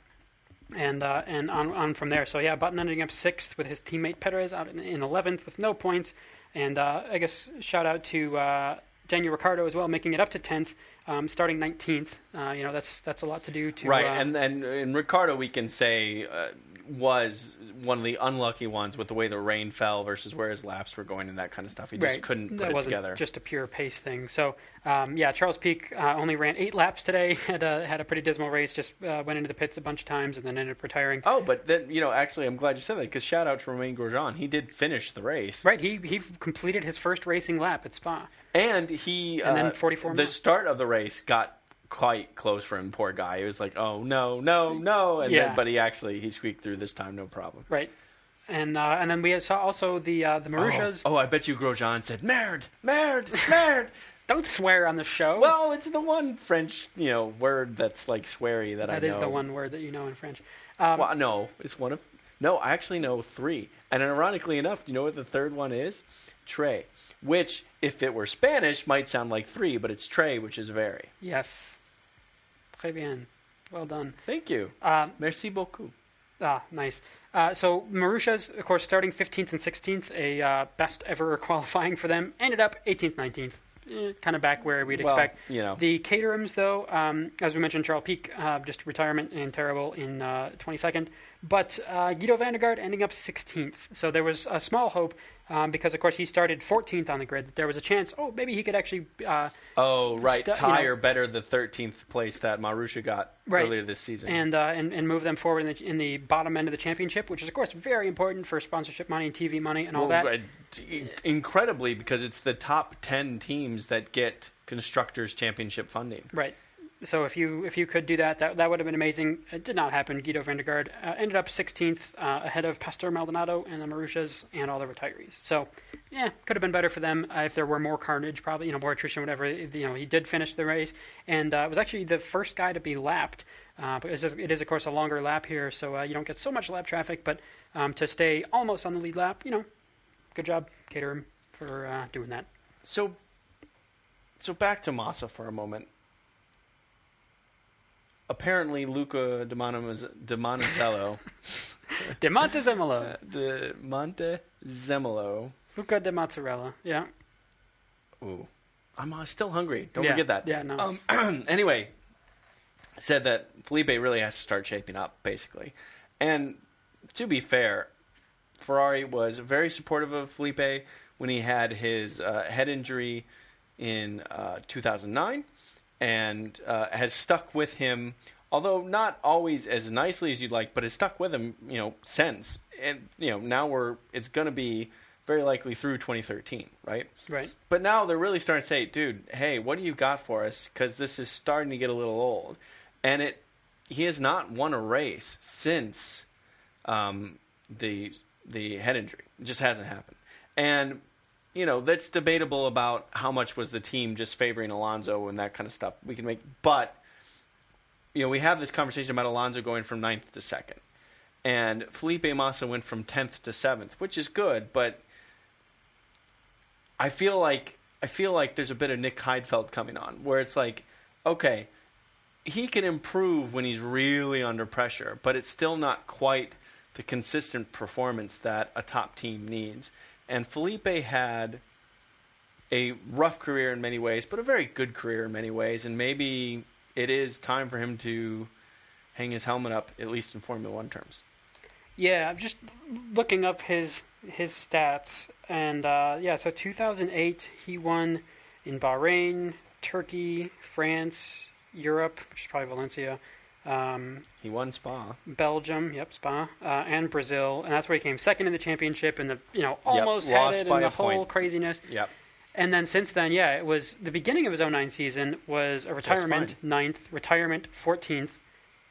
[SPEAKER 2] and uh, and on on from there. So yeah, Button ending up sixth with his teammate Perez out in, 11th with no points, and uh, I guess shout out to uh, Daniel Ricciardo as well, making it up to 10th, um, starting 19th. Uh, you know that's that's a lot to do to
[SPEAKER 1] right,
[SPEAKER 2] uh,
[SPEAKER 1] and and in Ricciardo, we can say uh, was one of the unlucky ones with the way the rain fell versus where his laps were going and that kind of stuff. He just
[SPEAKER 2] right.
[SPEAKER 1] couldn't put
[SPEAKER 2] that
[SPEAKER 1] it
[SPEAKER 2] wasn't
[SPEAKER 1] together.
[SPEAKER 2] Just a pure pace thing. So um, yeah, Charles Pic uh, only ran eight laps today. [laughs] had a had a pretty dismal race. Just uh, went into the pits a bunch of times and then ended up retiring.
[SPEAKER 1] Oh, but then you know, actually, I'm glad you said that because shout out to Romain Grosjean. He did finish the race,
[SPEAKER 2] Right, he he completed his first racing lap at Spa.
[SPEAKER 1] And he
[SPEAKER 2] And then
[SPEAKER 1] uh,
[SPEAKER 2] 44
[SPEAKER 1] The start of the race got quite close for him. Poor guy. He was like, "Oh no, no, no!" And
[SPEAKER 2] Yeah.
[SPEAKER 1] then, but he actually he squeaked through this time, no problem.
[SPEAKER 2] Right, and uh, and then we saw also the uh, the Marussias.
[SPEAKER 1] Oh, oh, I bet you Grosjean said, "Merde, merde, merde." [laughs]
[SPEAKER 2] Don't swear on the show.
[SPEAKER 1] well, it's the one French, you know, word that's like sweary that, I
[SPEAKER 2] that
[SPEAKER 1] know.
[SPEAKER 2] is the one word that you know in French. Um,
[SPEAKER 1] Well, no, it's one of. No, I actually know three. And ironically enough, do you know what the third one is? Trey. Which, if it were Spanish, might sound like three, but it's Trey, which is very.
[SPEAKER 2] Yes. Très bien. Well done.
[SPEAKER 1] Thank you.
[SPEAKER 2] Um,
[SPEAKER 1] Merci beaucoup.
[SPEAKER 2] Ah, nice. Uh, so Marussia's, of course, starting 15th and 16th, a uh, best ever [laughs] qualifying for them. Ended up 18th, 19th, eh, kind of back where we'd
[SPEAKER 1] Well,
[SPEAKER 2] expect.
[SPEAKER 1] you know.
[SPEAKER 2] The Caterhams, though, um, as we mentioned, Charles Pic, uh, just retirement and terrible in uh, 22nd. But uh, Giedo van der Garde ending up 16th. So there was a small hope um, because, of course, he started 14th on the grid. That there was a chance, oh, maybe he could actually uh,
[SPEAKER 1] Oh, right.
[SPEAKER 2] Stu- you know-
[SPEAKER 1] or better the 13th place that Marussia got
[SPEAKER 2] Right.
[SPEAKER 1] earlier this season.
[SPEAKER 2] and, uh, and and move them forward in the, in the bottom end of the championship, which is, of course, very important for sponsorship money and TV money and all
[SPEAKER 1] Well,
[SPEAKER 2] that.
[SPEAKER 1] uh, incredibly, because it's the top 10 teams that get Constructors' Championship funding.
[SPEAKER 2] Right. So if you if you could do that, that that would have been amazing. It did not happen. Giedo van der Garde uh, ended up 16th, uh, ahead of Pastor Maldonado and the Marussias and all the retirees. So, yeah, could have been better for them uh, if there were more carnage, probably you know more attrition, whatever. You know, he did finish the race and uh, was actually the first guy to be lapped. Uh, but it is, of course a longer lap here, so uh, you don't get so much lap traffic. But um, to stay almost on the lead lap, you know, good job, Caterham, for uh, doing that.
[SPEAKER 1] So, so back to Massa for a moment. Apparently, Luca De Monticello, [laughs]
[SPEAKER 2] De Montezemolo,
[SPEAKER 1] uh, De Montezemolo.
[SPEAKER 2] Luca de Mozzarella, yeah.
[SPEAKER 1] Ooh, I'm uh, still hungry. Don't
[SPEAKER 2] Yeah,
[SPEAKER 1] forget that.
[SPEAKER 2] yeah, no.
[SPEAKER 1] Um, [clears throat] anyway, said that Felipe really has to start shaping up, basically. And to be fair, Ferrari was very supportive of Felipe when he had his uh, head injury in uh, 2009 and uh, has stuck with him, although not always as nicely as you'd like, but has stuck with him, you know, since. And, you know, now we're, it's going to be very likely through 2013, right?
[SPEAKER 2] Right.
[SPEAKER 1] But now they're really starting to say, dude, hey, what do you got for us? Because this is starting to get a little old. And it, he has not won a race since um, the the head injury. It just hasn't happened. And you know that's debatable about how much was the team just favoring Alonso and that kind of stuff. We can make, but you know we have this conversation about Alonso going from ninth to second, and Felipe Massa went from tenth to seventh, which is good, but I feel like I feel like there's a bit of Nick Heidfeld coming on, where it's like, okay, he can improve when he's really under pressure, but it's still not quite the consistent performance that a top team needs. And Felipe had a rough career in many ways, but a very good career in many ways, and maybe it is time for him to hang his helmet up, at least in Formula One terms.
[SPEAKER 2] Yeah, I'm just looking up his his stats, and uh, yeah, so 2008 he won in Bahrain, Turkey, France, Europe, which is probably Valencia, um,
[SPEAKER 1] He won Spa.
[SPEAKER 2] Belgium, yep, Spa, uh, and Brazil, and that's where he came second in the championship, and the you know almost
[SPEAKER 1] lost
[SPEAKER 2] had it in the whole
[SPEAKER 1] point.
[SPEAKER 2] craziness.
[SPEAKER 1] Yep.
[SPEAKER 2] And then since then, yeah, it was the beginning of his 09 season was a retirement ninth, retirement 14th.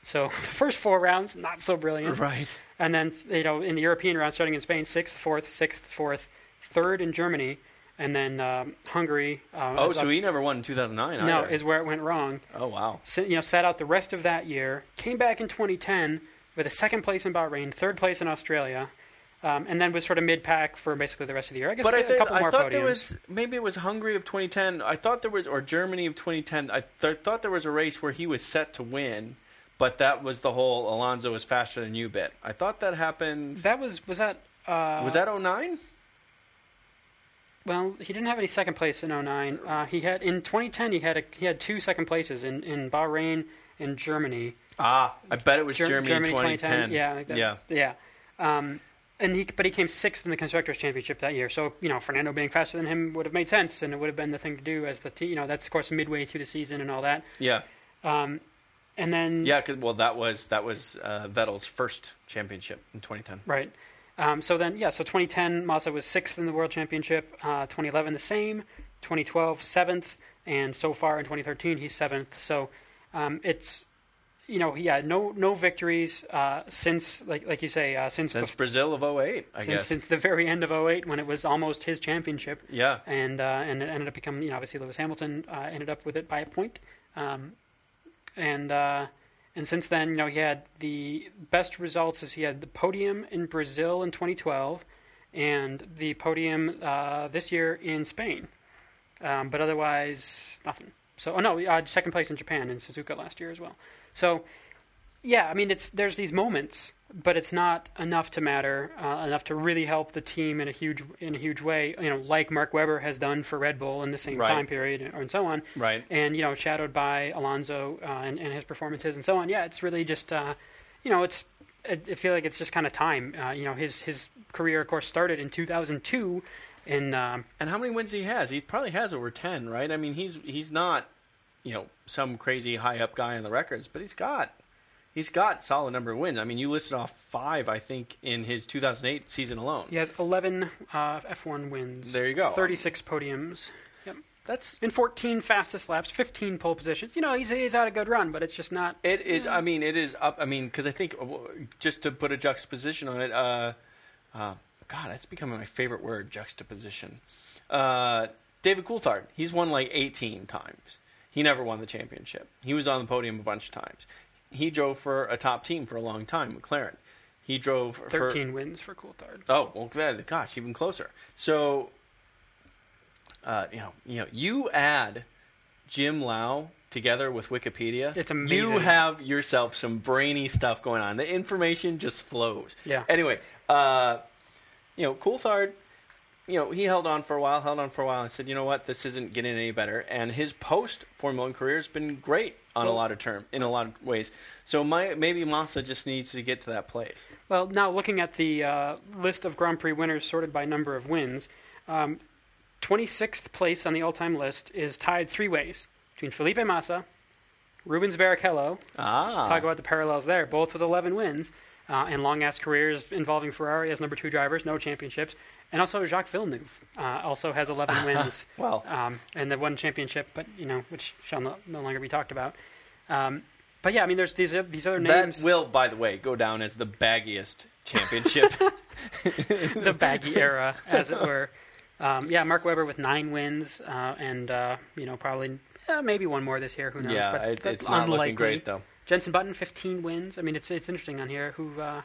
[SPEAKER 2] So [laughs] the first four rounds not so brilliant.
[SPEAKER 1] Right.
[SPEAKER 2] And then, you know, in the European round, starting in Spain, sixth, fourth, sixth, fourth, third in Germany, and then um, Hungary. Uh,
[SPEAKER 1] Oh, so
[SPEAKER 2] up-
[SPEAKER 1] he never won in 2009
[SPEAKER 2] no,
[SPEAKER 1] either.
[SPEAKER 2] is where it went wrong.
[SPEAKER 1] oh, wow.
[SPEAKER 2] S- you know, sat out the rest of that year. Came back in 2010 with a second place in Bahrain, third place in Australia, um, and then was sort of mid pack for basically the rest of the year. I guess
[SPEAKER 1] But
[SPEAKER 2] a,
[SPEAKER 1] I, think,
[SPEAKER 2] couple
[SPEAKER 1] I
[SPEAKER 2] more
[SPEAKER 1] thought
[SPEAKER 2] podiums.
[SPEAKER 1] there was maybe it was Hungary of 2010. I thought there was or Germany of 2010. I th- thought there was a race where he was set to win, but that was the whole Alonso is faster than you bit. I thought that happened.
[SPEAKER 2] That was was that uh,
[SPEAKER 1] was that 09?
[SPEAKER 2] Well, he didn't have any second place in 09. Uh, he had in 2010 he had a, he had two second places in, in Bahrain and Germany.
[SPEAKER 1] Ah, I bet it was
[SPEAKER 2] Ger-
[SPEAKER 1] Germany, in 2010.
[SPEAKER 2] Yeah, like that.
[SPEAKER 1] yeah.
[SPEAKER 2] yeah. Um, and he but he came sixth in the constructors championship that year. So you know Fernando being faster than him would have made sense, and it would have been the thing to do as the team. You know that's of course midway through the season and all that.
[SPEAKER 1] Yeah.
[SPEAKER 2] Um, and then
[SPEAKER 1] Yeah, 'cause- well, that was that was uh, Vettel's first championship in 2010.
[SPEAKER 2] Right. Um, so then, yeah, so 2010, Massa was sixth in the World Championship. Uh, 2011, the same. 2012, seventh. And so far in 2013, he's seventh. So um, it's, you know, yeah, no no victories uh, since, like like you say, uh, since
[SPEAKER 1] Since
[SPEAKER 2] bef-
[SPEAKER 1] Brazil of 08, I
[SPEAKER 2] since,
[SPEAKER 1] guess.
[SPEAKER 2] since the very end of 08 when it was almost his championship.
[SPEAKER 1] yeah.
[SPEAKER 2] And uh, and it ended up becoming, you know, obviously Lewis Hamilton uh, ended up with it by a point. Um, and uh, and since then, you know, he had the best results is he had the podium in Brazil in 2012, and the podium uh, this year in Spain. Um, but otherwise, nothing. So, oh no, uh, second place in Japan in Suzuka last year as well. So, yeah, I mean, it's there's these moments, but it's not enough to matter, uh, enough to really help the team in a huge in a huge way. You know, like Mark Webber has done for Red Bull in the same
[SPEAKER 1] Right.
[SPEAKER 2] time period, and so on
[SPEAKER 1] Right.
[SPEAKER 2] and you know shadowed by Alonso uh, and, and his performances and so on. Yeah, it's really just uh, you know it's I, I feel like it's just kind of time. Uh, you know his his career of course started in 2002 in um,
[SPEAKER 1] And how many wins he has? He probably has over 10, right? I mean, he's he's not, you know, some crazy high up guy on the records, but he's got he's got solid number of wins. I mean, you listed off five, I think, in his 2008 season alone.
[SPEAKER 2] he has 11 uh, F1 wins.
[SPEAKER 1] There you go.
[SPEAKER 2] 36 podiums. Yep.
[SPEAKER 1] That's
[SPEAKER 2] In 14 fastest laps, 15 pole positions. You know, he's, he's had a good run, but it's just not.
[SPEAKER 1] It is. I mean, it is up. I mean, because I think just to put a juxtaposition on it, uh, uh, God, that's becoming my favorite word, juxtaposition. Uh, David Coulthard, he's won like 18 times. He never won the championship. He was on the podium a bunch of times. He drove for a top team for a long time, McLaren. He drove for
[SPEAKER 2] 13 wins for Coulthard.
[SPEAKER 1] Oh well, that- gosh, even closer. So, uh, you know, you know, you add Jim Lau together with Wikipedia.
[SPEAKER 2] It's amazing.
[SPEAKER 1] You have yourself some brainy stuff going on. The information just flows.
[SPEAKER 2] Yeah.
[SPEAKER 1] Anyway, uh, you know, Coulthard, you know, he held on for a while, held on for a while, and said, you know what, this isn't getting any better. And his post Formula One career has been great on a lot of term, in a lot of ways. So my maybe Massa just needs to get to that place.
[SPEAKER 2] Well, now looking at the uh, list of Grand Prix winners sorted by number of wins, um, 26th place on the all-time list is tied three ways between Felipe Massa, Rubens Barrichello.
[SPEAKER 1] Ah,
[SPEAKER 2] Talk about the parallels there, both with 11 wins uh, and long-ass careers involving Ferrari as number two drivers, no championships, and also Jacques Villeneuve uh, also has 11 [laughs] wins
[SPEAKER 1] well,
[SPEAKER 2] um, and the one championship, but you know which shall no, no longer be talked about. Um, but yeah, I mean, there's these these other names.
[SPEAKER 1] That will, by the way, go down as the baggiest championship. [laughs]
[SPEAKER 2] the baggy era, as it were. Um, yeah, Mark Webber with nine wins, uh, and uh, you know probably uh, maybe one more this year. Who knows?
[SPEAKER 1] yeah,
[SPEAKER 2] but
[SPEAKER 1] it, it's not
[SPEAKER 2] unlikely.
[SPEAKER 1] looking great though.
[SPEAKER 2] Jenson Button, 15 wins. I mean, it's it's interesting on here who uh,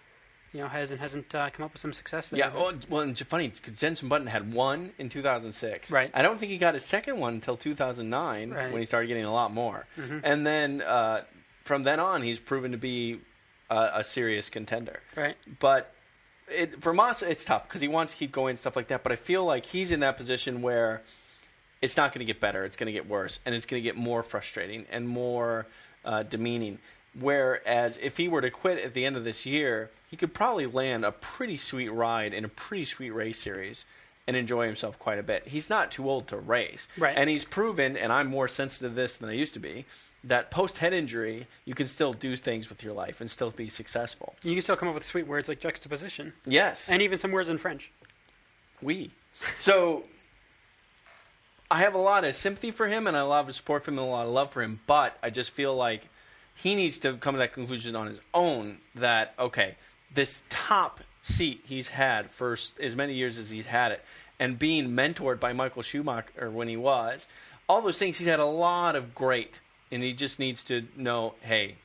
[SPEAKER 2] you know hasn't hasn't uh, come up with some success there.
[SPEAKER 1] Yeah, well, well and it's funny because Jenson Button had one in 2006.
[SPEAKER 2] Right.
[SPEAKER 1] I don't think he got his second one until 2009
[SPEAKER 2] Right.
[SPEAKER 1] when he started getting a lot more.
[SPEAKER 2] Mhm.
[SPEAKER 1] And then uh, from then on, he's proven to be a, a serious contender.
[SPEAKER 2] right.
[SPEAKER 1] But it, for Massa, it's tough because he wants to keep going and stuff like that. But I feel like he's in that position where it's not going to get better; it's going to get worse, and it's going to get more frustrating and more uh, demeaning. Whereas if he were to quit at the end of this year, he could probably land a pretty sweet ride in a pretty sweet race series and enjoy himself quite a bit. He's not too old to race,
[SPEAKER 2] Right.
[SPEAKER 1] And he's proven, and I'm more sensitive to this than I used to be. That post head injury, you can still do things with your life and still be successful.
[SPEAKER 2] You can still come up with sweet words like juxtaposition,
[SPEAKER 1] Yes,
[SPEAKER 2] and even some words in French.
[SPEAKER 1] we. So I have a lot of sympathy for him and I of support for him and a lot of love for him, but I just feel like he needs to come to that conclusion on his own that okay, this top seat he's had for as many years as he's had it, and being mentored by Michael Schumacher when he was, all those things he's had a lot of great, and he just needs to know, hey,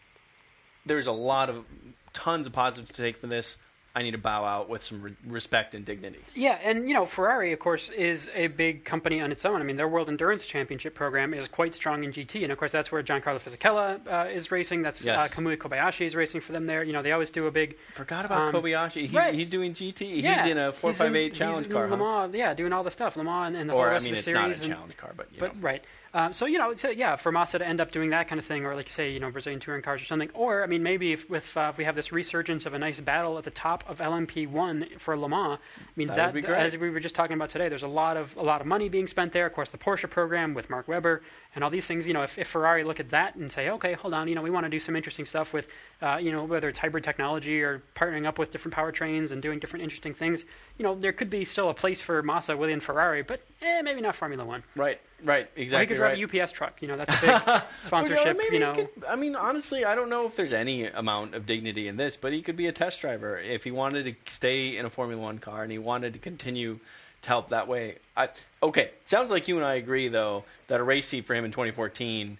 [SPEAKER 1] there's a lot of tons of positives to take from this. I need to bow out with some re- respect and dignity.
[SPEAKER 2] Yeah, and you know, Ferrari, of course, is a big company on its own. I mean, their World Endurance Championship program is quite strong in GT, and of course, that's where Giancarlo Fisichella uh, is racing. That's
[SPEAKER 1] Yes.
[SPEAKER 2] uh, Kamui Kobayashi is racing for them there. You know, they always do a big.
[SPEAKER 1] Forgot about
[SPEAKER 2] Um,
[SPEAKER 1] Kobayashi. He's,
[SPEAKER 2] right.
[SPEAKER 1] he's doing GT.
[SPEAKER 2] yeah,
[SPEAKER 1] he's in a four five eight challenge
[SPEAKER 2] he's
[SPEAKER 1] car.
[SPEAKER 2] in
[SPEAKER 1] huh?
[SPEAKER 2] Le Mans, yeah, doing all the stuff, Le Mans and, and the
[SPEAKER 1] Or
[SPEAKER 2] whole
[SPEAKER 1] I mean,
[SPEAKER 2] of
[SPEAKER 1] it's
[SPEAKER 2] the
[SPEAKER 1] not
[SPEAKER 2] series.
[SPEAKER 1] a
[SPEAKER 2] and-
[SPEAKER 1] challenge car, but
[SPEAKER 2] But
[SPEAKER 1] know.
[SPEAKER 2] right, um, so you know, so yeah, for Massa to end up doing that kind of thing, or like you say, you know, Brazilian touring cars or something, or I mean, maybe if, if, uh, if we have this resurgence of a nice battle at the top of LMP one for Le Mans, I mean,
[SPEAKER 1] That
[SPEAKER 2] that,
[SPEAKER 1] would be great.
[SPEAKER 2] as we were just talking about today, there's a lot of a lot of money being spent there. Of course, the Porsche program with Mark Webber and all these things. You know, if, if Ferrari look at that and say, okay, hold on, you know, we want to do some interesting stuff with, uh, you know, whether it's hybrid technology or partnering up with different powertrains and doing different interesting things, you know, there could be still a place for Massa within Ferrari, but eh, maybe not Formula One.
[SPEAKER 1] Right, right, exactly.
[SPEAKER 2] Or he could drive
[SPEAKER 1] right.
[SPEAKER 2] a UPS truck. You know, that's a big [laughs] [laughs] sponsorship.
[SPEAKER 1] Maybe
[SPEAKER 2] you
[SPEAKER 1] he
[SPEAKER 2] know,
[SPEAKER 1] could- I mean, honestly, I don't know if there's any amount of dignity in this, but he could be a test driver if he wanted to stay in a Formula One car and he wanted to continue to help that way. I, okay, sounds like you and I agree though that a race seat for him in 2014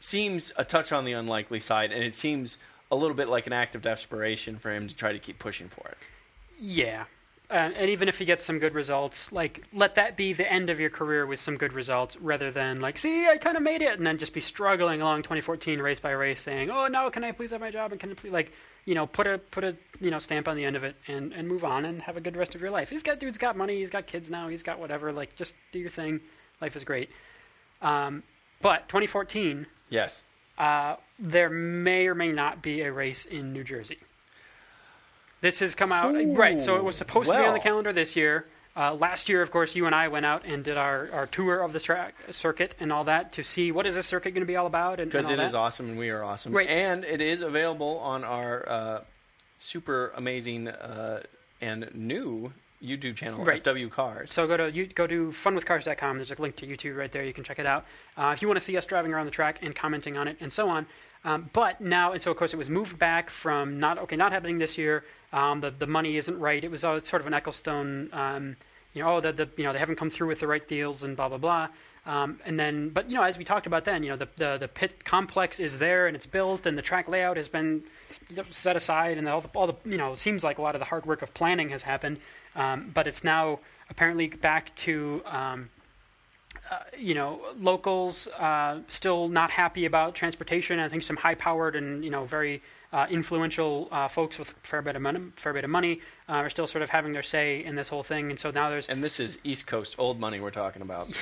[SPEAKER 1] seems a touch on the unlikely side, and it seems a little bit like an act of desperation for him to try to keep pushing for it.
[SPEAKER 2] yeah. Uh, and even if he gets some good results, like let that be the end of your career with some good results, rather than like, see, I kind of made it, and then just be struggling along 2014 race by race, saying, oh now can I please have my job, and can I please like, you know, put a put a you know stamp on the end of it, and and move on and have a good rest of your life. He's got dude's got money, he's got kids now, he's got whatever. Like, just do your thing. Life is great. Um, but 2014,
[SPEAKER 1] Yes.
[SPEAKER 2] uh, there may or may not be a race in New Jersey. This has come out
[SPEAKER 1] Ooh,
[SPEAKER 2] right, so it was supposed to be on the calendar this year. Uh, last year, of course, you and I went out and did our, our tour of the track circuit and all that to see what is this circuit going to be all about and,
[SPEAKER 1] because it
[SPEAKER 2] all
[SPEAKER 1] is
[SPEAKER 2] that.
[SPEAKER 1] awesome and we are awesome.
[SPEAKER 2] Right.
[SPEAKER 1] And it is available on our uh, super amazing uh, and new YouTube channel,
[SPEAKER 2] Right.
[SPEAKER 1] FW Cars.
[SPEAKER 2] So go to you, go to funwithcars.com. There's a link to YouTube right there. You can check it out uh, if you want to see us driving around the track and commenting on it and so on. Um, but now, and so of course, it was moved back from not okay, not happening this year. Um, the the money isn't right. It was sort of an Ecclestone, um, you know, oh, the, the you know they haven't come through with the right deals and blah blah blah. Um, and then, but you know, as we talked about then, you know, the, the the pit complex is there and it's built, and the track layout has been set aside, and all the, all the you know, it seems like a lot of the hard work of planning has happened. Um, but it's now apparently back to um, uh, you know locals uh, still not happy about transportation. I think some high-powered and you know very uh, influential uh, folks with fair bit of money, fair bit of money uh, are still sort of having their say in this whole thing. And so now there's
[SPEAKER 1] And this is East Coast old money we're talking about. [laughs]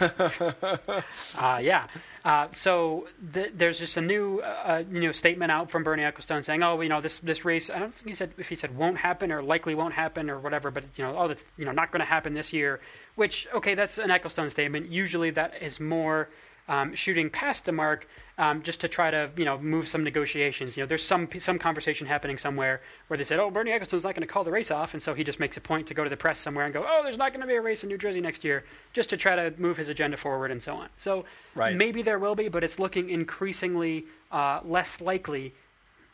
[SPEAKER 1] [laughs]
[SPEAKER 2] Uh, yeah. Uh, so th- there's just a new, uh, you know, statement out from Bernie Ecclestone saying, "Oh, you know, this this race. I don't think he said if he said won't happen or likely won't happen or whatever, but you know, oh, that's you know not going to happen this year." Which okay, that's an Ecclestone statement. Usually that is more um, shooting past the mark. Um, just to try to you know move some negotiations. You know, there's some some conversation happening somewhere where they said, "Oh, Bernie Ecclestone's not going to call the race off," and so he just makes a point to go to the press somewhere and go, "Oh, there's not going to be a race in New Jersey next year," just to try to move his agenda forward and so on. So
[SPEAKER 1] Right.
[SPEAKER 2] maybe there will be, but it's looking increasingly uh, less likely,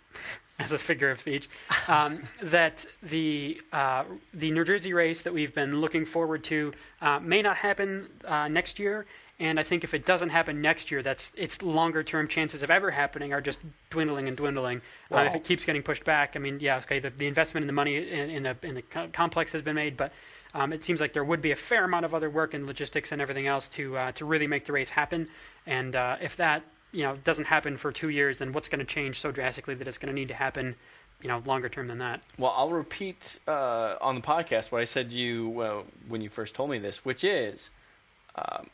[SPEAKER 2] [laughs] as a figure of speech, [laughs] um, that the uh, the New Jersey race that we've been looking forward to uh, may not happen uh, next year. And I think if it doesn't happen next year, that's its longer term chances of ever happening are just dwindling and dwindling. uh, if it keeps getting pushed back, I mean, yeah, okay, the, the investment in the money in, in the in the co- complex has been made, but um, it seems like there would be a fair amount of other work and logistics and everything else to uh, to really make the race happen. And uh, if that you know doesn't happen for two years, then what's going to change so drastically that it's going to need to happen, you know, longer term than that?
[SPEAKER 1] Well, I'll repeat uh, on the podcast what I said to you uh, when you first told me this, which is um,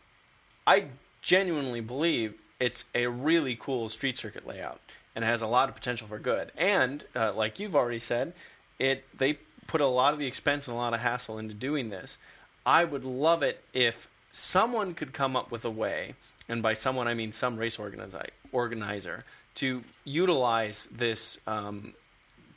[SPEAKER 1] I genuinely believe it's a really cool street circuit layout and has a lot of potential for good. And uh, like you've already said, it they put a lot of the expense and a lot of hassle into doing this. I would love it if someone could come up with a way, and by someone I mean some race organizi- organizer, to utilize this um,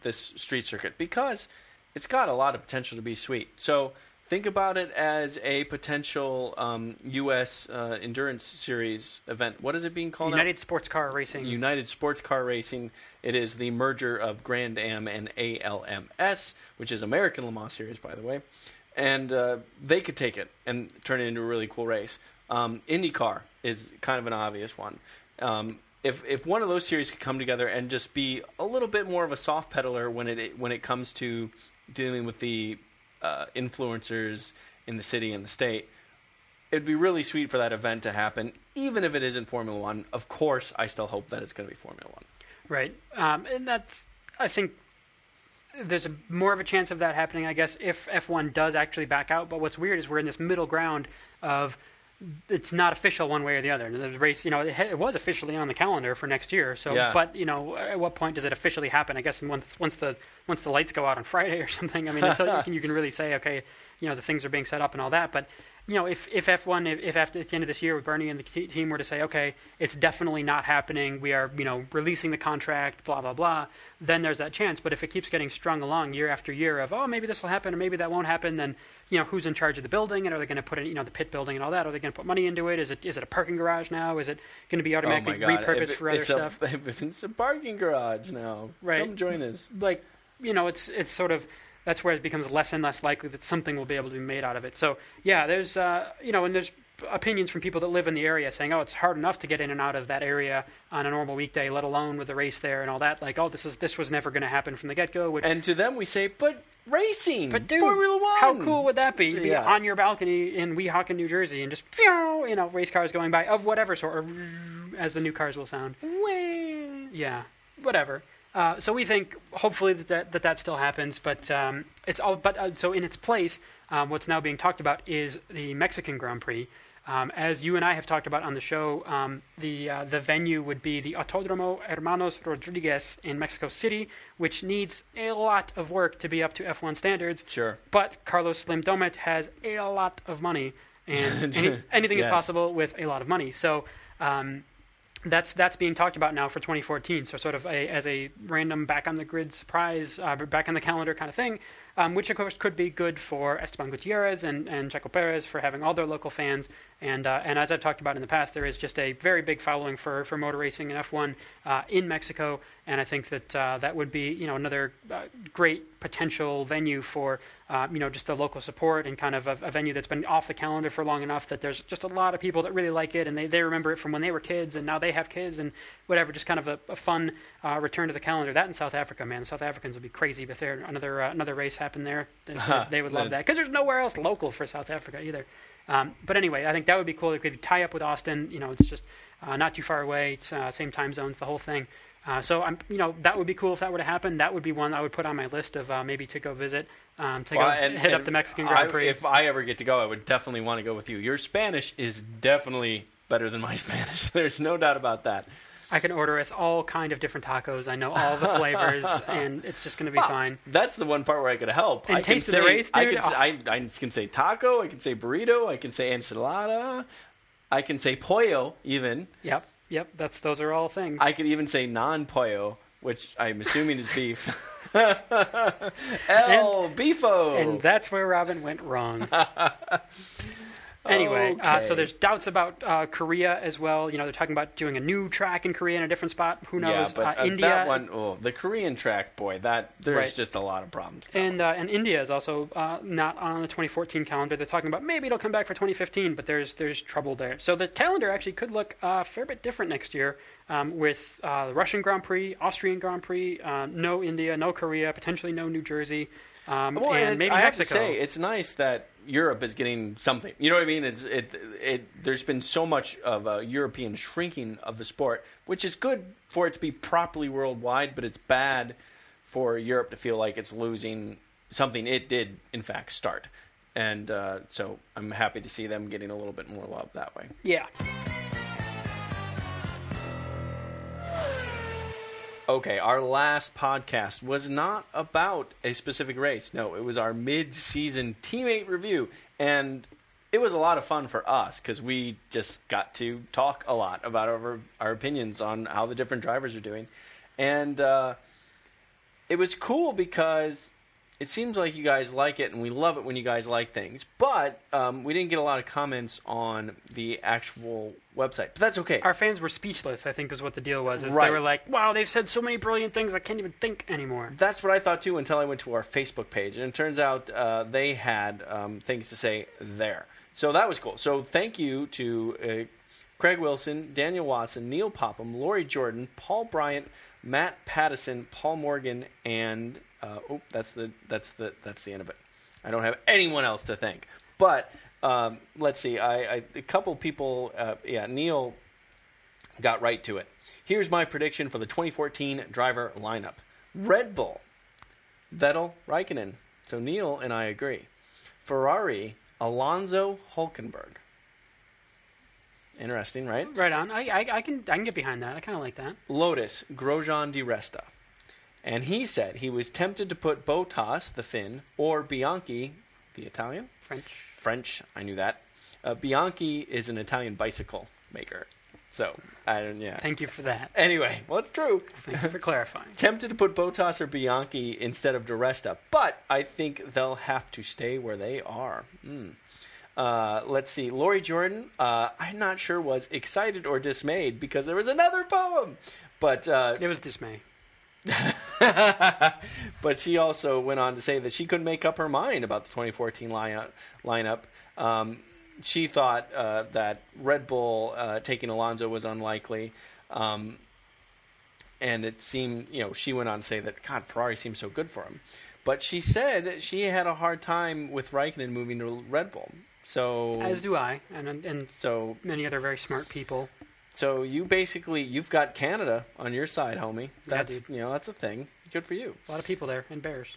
[SPEAKER 1] this street circuit because it's got a lot of potential to be sweet. So think about it as a potential um, U.S. Uh, endurance series event. What is it being called? now?
[SPEAKER 2] United Sports Car Racing.
[SPEAKER 1] United Sports Car Racing. It is the merger of Grand Am and ALMS, which is American Le Mans Series, by the way. And uh, they could take it and turn it into a really cool race. Um, IndyCar is kind of an obvious one. Um, if if one of those series could come together and just be a little bit more of a soft pedaler when it when it comes to dealing with the uh, influencers in the city and the state. It'd be really sweet for that event to happen, even if it isn't Formula One. Of course, I still hope that it's going to be Formula One.
[SPEAKER 2] Right. Um, and that's, I think, there's a, more of a chance of that happening, I guess, if F1 does actually back out. But what's weird is we're in this middle ground of it's not official one way or the other. The race, you know, it, it was officially on the calendar for next year. So,
[SPEAKER 1] Yeah.
[SPEAKER 2] but you know, at what point does it officially happen? I guess once once the once the lights go out on [laughs] Friday or something. I mean, until you can you can really say, okay, you know, the things are being set up and all that. But you know, if if F1, if, if after at the end of this year, with Bernie and the te- team were to say, okay, it's definitely not happening. We are, you know, releasing the contract, blah blah blah. Then there's that chance. But if it keeps getting strung along year after year of, oh, maybe this will happen, or maybe that won't happen, then you know, who's in charge of the building, and are they going to put in, you know, the pit building and all that? Are they going to put money into it? Is it is it a parking garage now? Is it going to be
[SPEAKER 1] oh automatically oh
[SPEAKER 2] repurposed
[SPEAKER 1] it-
[SPEAKER 2] for other stuff?
[SPEAKER 1] A, [laughs] if it's a parking garage now,
[SPEAKER 2] Right.
[SPEAKER 1] come join us.
[SPEAKER 2] like you know it's it's sort of that's where it becomes less and less likely that something will be able to be made out of it so yeah there's uh you know and there's opinions from people that live in the area saying oh it's hard enough to get in and out of that area on a normal weekday let alone with the race there and all that like oh this is this was never going to happen from the get-go which
[SPEAKER 1] And to them, we say, but racing,
[SPEAKER 2] but dude,
[SPEAKER 1] Formula One.
[SPEAKER 2] how cool would that be to be
[SPEAKER 1] Yeah.
[SPEAKER 2] on your balcony in Weehawken, New Jersey, and just you know race cars going by of whatever sort, or as the new cars will sound. Yeah, whatever. Uh, so we think hopefully that that, that, that still happens, but um, it's all. But uh, so in its place, um, what's now being talked about is the Mexican Grand Prix. Um, as you and I have talked about on the show, um, the uh, the venue would be the Autódromo Hermanos Rodriguez in Mexico City, which needs a lot of work to be up to F1 standards.
[SPEAKER 1] Sure.
[SPEAKER 2] But Carlos Slim Domit has a lot of money, and [laughs] any, anything
[SPEAKER 1] Yes.
[SPEAKER 2] is possible with a lot of money. So um, that's that's being talked about now for 2014. So sort of a, as a random back on the grid surprise, uh, back on the calendar kind of thing, um, which of course could be good for Esteban Gutierrez and, and Checo Perez for having all their local fans. And uh, and as I've talked about in the past, there is just a very big following for, for motor racing and F1 uh, in Mexico. And I think that uh, that would be you know another uh, great potential venue for uh, you know just the local support and kind of a, a venue that's been off the calendar for long enough that there's just a lot of people that really like it and they, they remember it from when they were kids and now they have kids and whatever. Just kind of a, a fun uh, return to the calendar. That in South Africa, man, South Africans would be crazy if there another uh, another race happened there. They- they [laughs] would love that because there's nowhere else local for South Africa either. Um, but anyway, I think that would be cool. It could tie up with Austin. You know, it's just uh, not too far away. It's uh, same time zones, the whole thing. Uh, so I'm, you know, that would be cool if that were to happen. That would be one I would put on my list of uh, maybe to go visit, um, to
[SPEAKER 1] Well,
[SPEAKER 2] go
[SPEAKER 1] and-
[SPEAKER 2] hit up the Mexican Grand Prix.
[SPEAKER 1] if I ever get to go, I would definitely want to go with you. Your Spanish is definitely better than my [laughs] Spanish. There's no doubt about that.
[SPEAKER 2] I can order us all kind of different tacos. I know all the [laughs] flavors, and it's just going to be
[SPEAKER 1] Well,
[SPEAKER 2] fine.
[SPEAKER 1] That's the one part where I could help.
[SPEAKER 2] And
[SPEAKER 1] I can
[SPEAKER 2] taste the
[SPEAKER 1] say,
[SPEAKER 2] race,
[SPEAKER 1] I
[SPEAKER 2] dude?
[SPEAKER 1] can, say, I, I can say taco. I can say burrito. I can say enchilada. I can say pollo. Even
[SPEAKER 2] Yep, yep. That's those are all things.
[SPEAKER 1] I could even say non-pollo, which I'm assuming is beef. [laughs] El beefo.
[SPEAKER 2] And that's where Robin went wrong. [laughs] anyway, uh, so there's doubts about uh, Korea as well. You know, they're talking about doing a new track in Korea in a different spot. Who knows?
[SPEAKER 1] yeah, but
[SPEAKER 2] uh,
[SPEAKER 1] uh,
[SPEAKER 2] India
[SPEAKER 1] that one, oh, the Korean track, boy, that there's
[SPEAKER 2] Right.
[SPEAKER 1] just a lot of problems.
[SPEAKER 2] and uh, and India is also uh, not on the 2014 calendar. They're talking about maybe it'll come back for 2015, but there's there's trouble there. So the calendar actually could look uh, a fair bit different next year. Um, with uh, the Russian Grand Prix, Austrian Grand Prix, uh, no India, no Korea, potentially no New Jersey, um,
[SPEAKER 1] Well,
[SPEAKER 2] and maybe
[SPEAKER 1] I have
[SPEAKER 2] Mexico.
[SPEAKER 1] to say, it's nice that Europe is getting something. You know what I mean? It's, it, it, there's been so much of a European shrinking of the sport, which is good for it to be properly worldwide, but it's bad for Europe to feel like it's losing something it did, in fact, start. And uh, so I'm happy to see them getting a little bit more love that way.
[SPEAKER 2] yeah.
[SPEAKER 1] Okay, our last podcast was not about a specific race. No, it was our mid-season teammate review, and it was a lot of fun for us because we just got to talk a lot about our our opinions on how the different drivers are doing, and uh, it was cool because it seems like you guys like it, and we love it when you guys like things. But um, we didn't get a lot of comments on the actual website, but that's okay.
[SPEAKER 2] Our fans were speechless. I think is what the deal was. Is They were like, "Wow, they've said so many brilliant things. I can't even think anymore."
[SPEAKER 1] That's what I thought too until I went to our Facebook page, and it turns out uh, they had um, things to say there. So that was cool. So thank you to uh, Craig Wilson, Daniel Watson, Neil Popham, Lori Jordan, Paul Bryant, Matt Pattison, Paul Morgan, and Uh, oh, that's the that's the that's the end of it. I don't have anyone else to thank. But um, let's see. I, I a couple people. Uh, yeah, Neil got right to it. Here's my prediction for the 2014 driver lineup: Red Bull, Vettel, Raikkonen. So Neil and I agree. Ferrari, Alonso, Hulkenberg. Interesting, right?
[SPEAKER 2] Right on. I, I, I can I can get behind that. I kind of like that.
[SPEAKER 1] Lotus, Grosjean Di Resta. And he said he was tempted to put Bottas, the Finn, or Bianchi, the Italian?
[SPEAKER 2] French.
[SPEAKER 1] French, I knew that. Uh, Bianchi is an Italian bicycle maker. So, I don't, yeah.
[SPEAKER 2] Thank you for that.
[SPEAKER 1] Anyway, well, it's true.
[SPEAKER 2] Thank you for clarifying. [laughs]
[SPEAKER 1] Tempted to put Bottas or Bianchi instead of Di Resta, but I think they'll have to stay where they are. Mm. Uh, let's see. Lori Jordan, uh, I'm not sure was excited or dismayed because there was another poem. But uh,
[SPEAKER 2] It was dismay. [laughs] [laughs]
[SPEAKER 1] but she also went on to say that she couldn't make up her mind about the 2014 lineup. Um, she thought uh, that Red Bull uh, taking Alonso was unlikely. Um, and it seemed, you know, she went on to say that, God, Ferrari seems so good for him. But she said she had a hard time with Raikkonen moving to Red Bull. So,
[SPEAKER 2] As do I, and and
[SPEAKER 1] so,
[SPEAKER 2] many other very smart people.
[SPEAKER 1] So you basically you've got Canada on your side, homie.
[SPEAKER 2] Yeah,
[SPEAKER 1] That's
[SPEAKER 2] dude.
[SPEAKER 1] you know that's a thing. Good for you.
[SPEAKER 2] A lot of people there, and bears.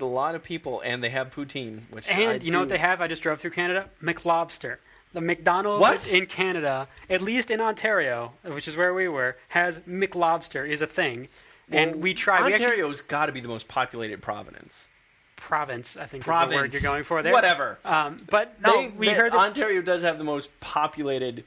[SPEAKER 1] a lot of people, and they have poutine, which I
[SPEAKER 2] And you know what they have? I just drove through Canada. McLobster. The McDonald's
[SPEAKER 1] What?
[SPEAKER 2] in Canada, at least in Ontario, which is where we were, has McLobster is a thing. and we tried.
[SPEAKER 1] Ontario's got to be the most populated province.
[SPEAKER 2] province, I think, is the
[SPEAKER 1] Province.
[SPEAKER 2] word you're going for there.
[SPEAKER 1] Whatever.
[SPEAKER 2] Um, but no,
[SPEAKER 1] They-
[SPEAKER 2] we heard this.
[SPEAKER 1] Ontario does have the most populated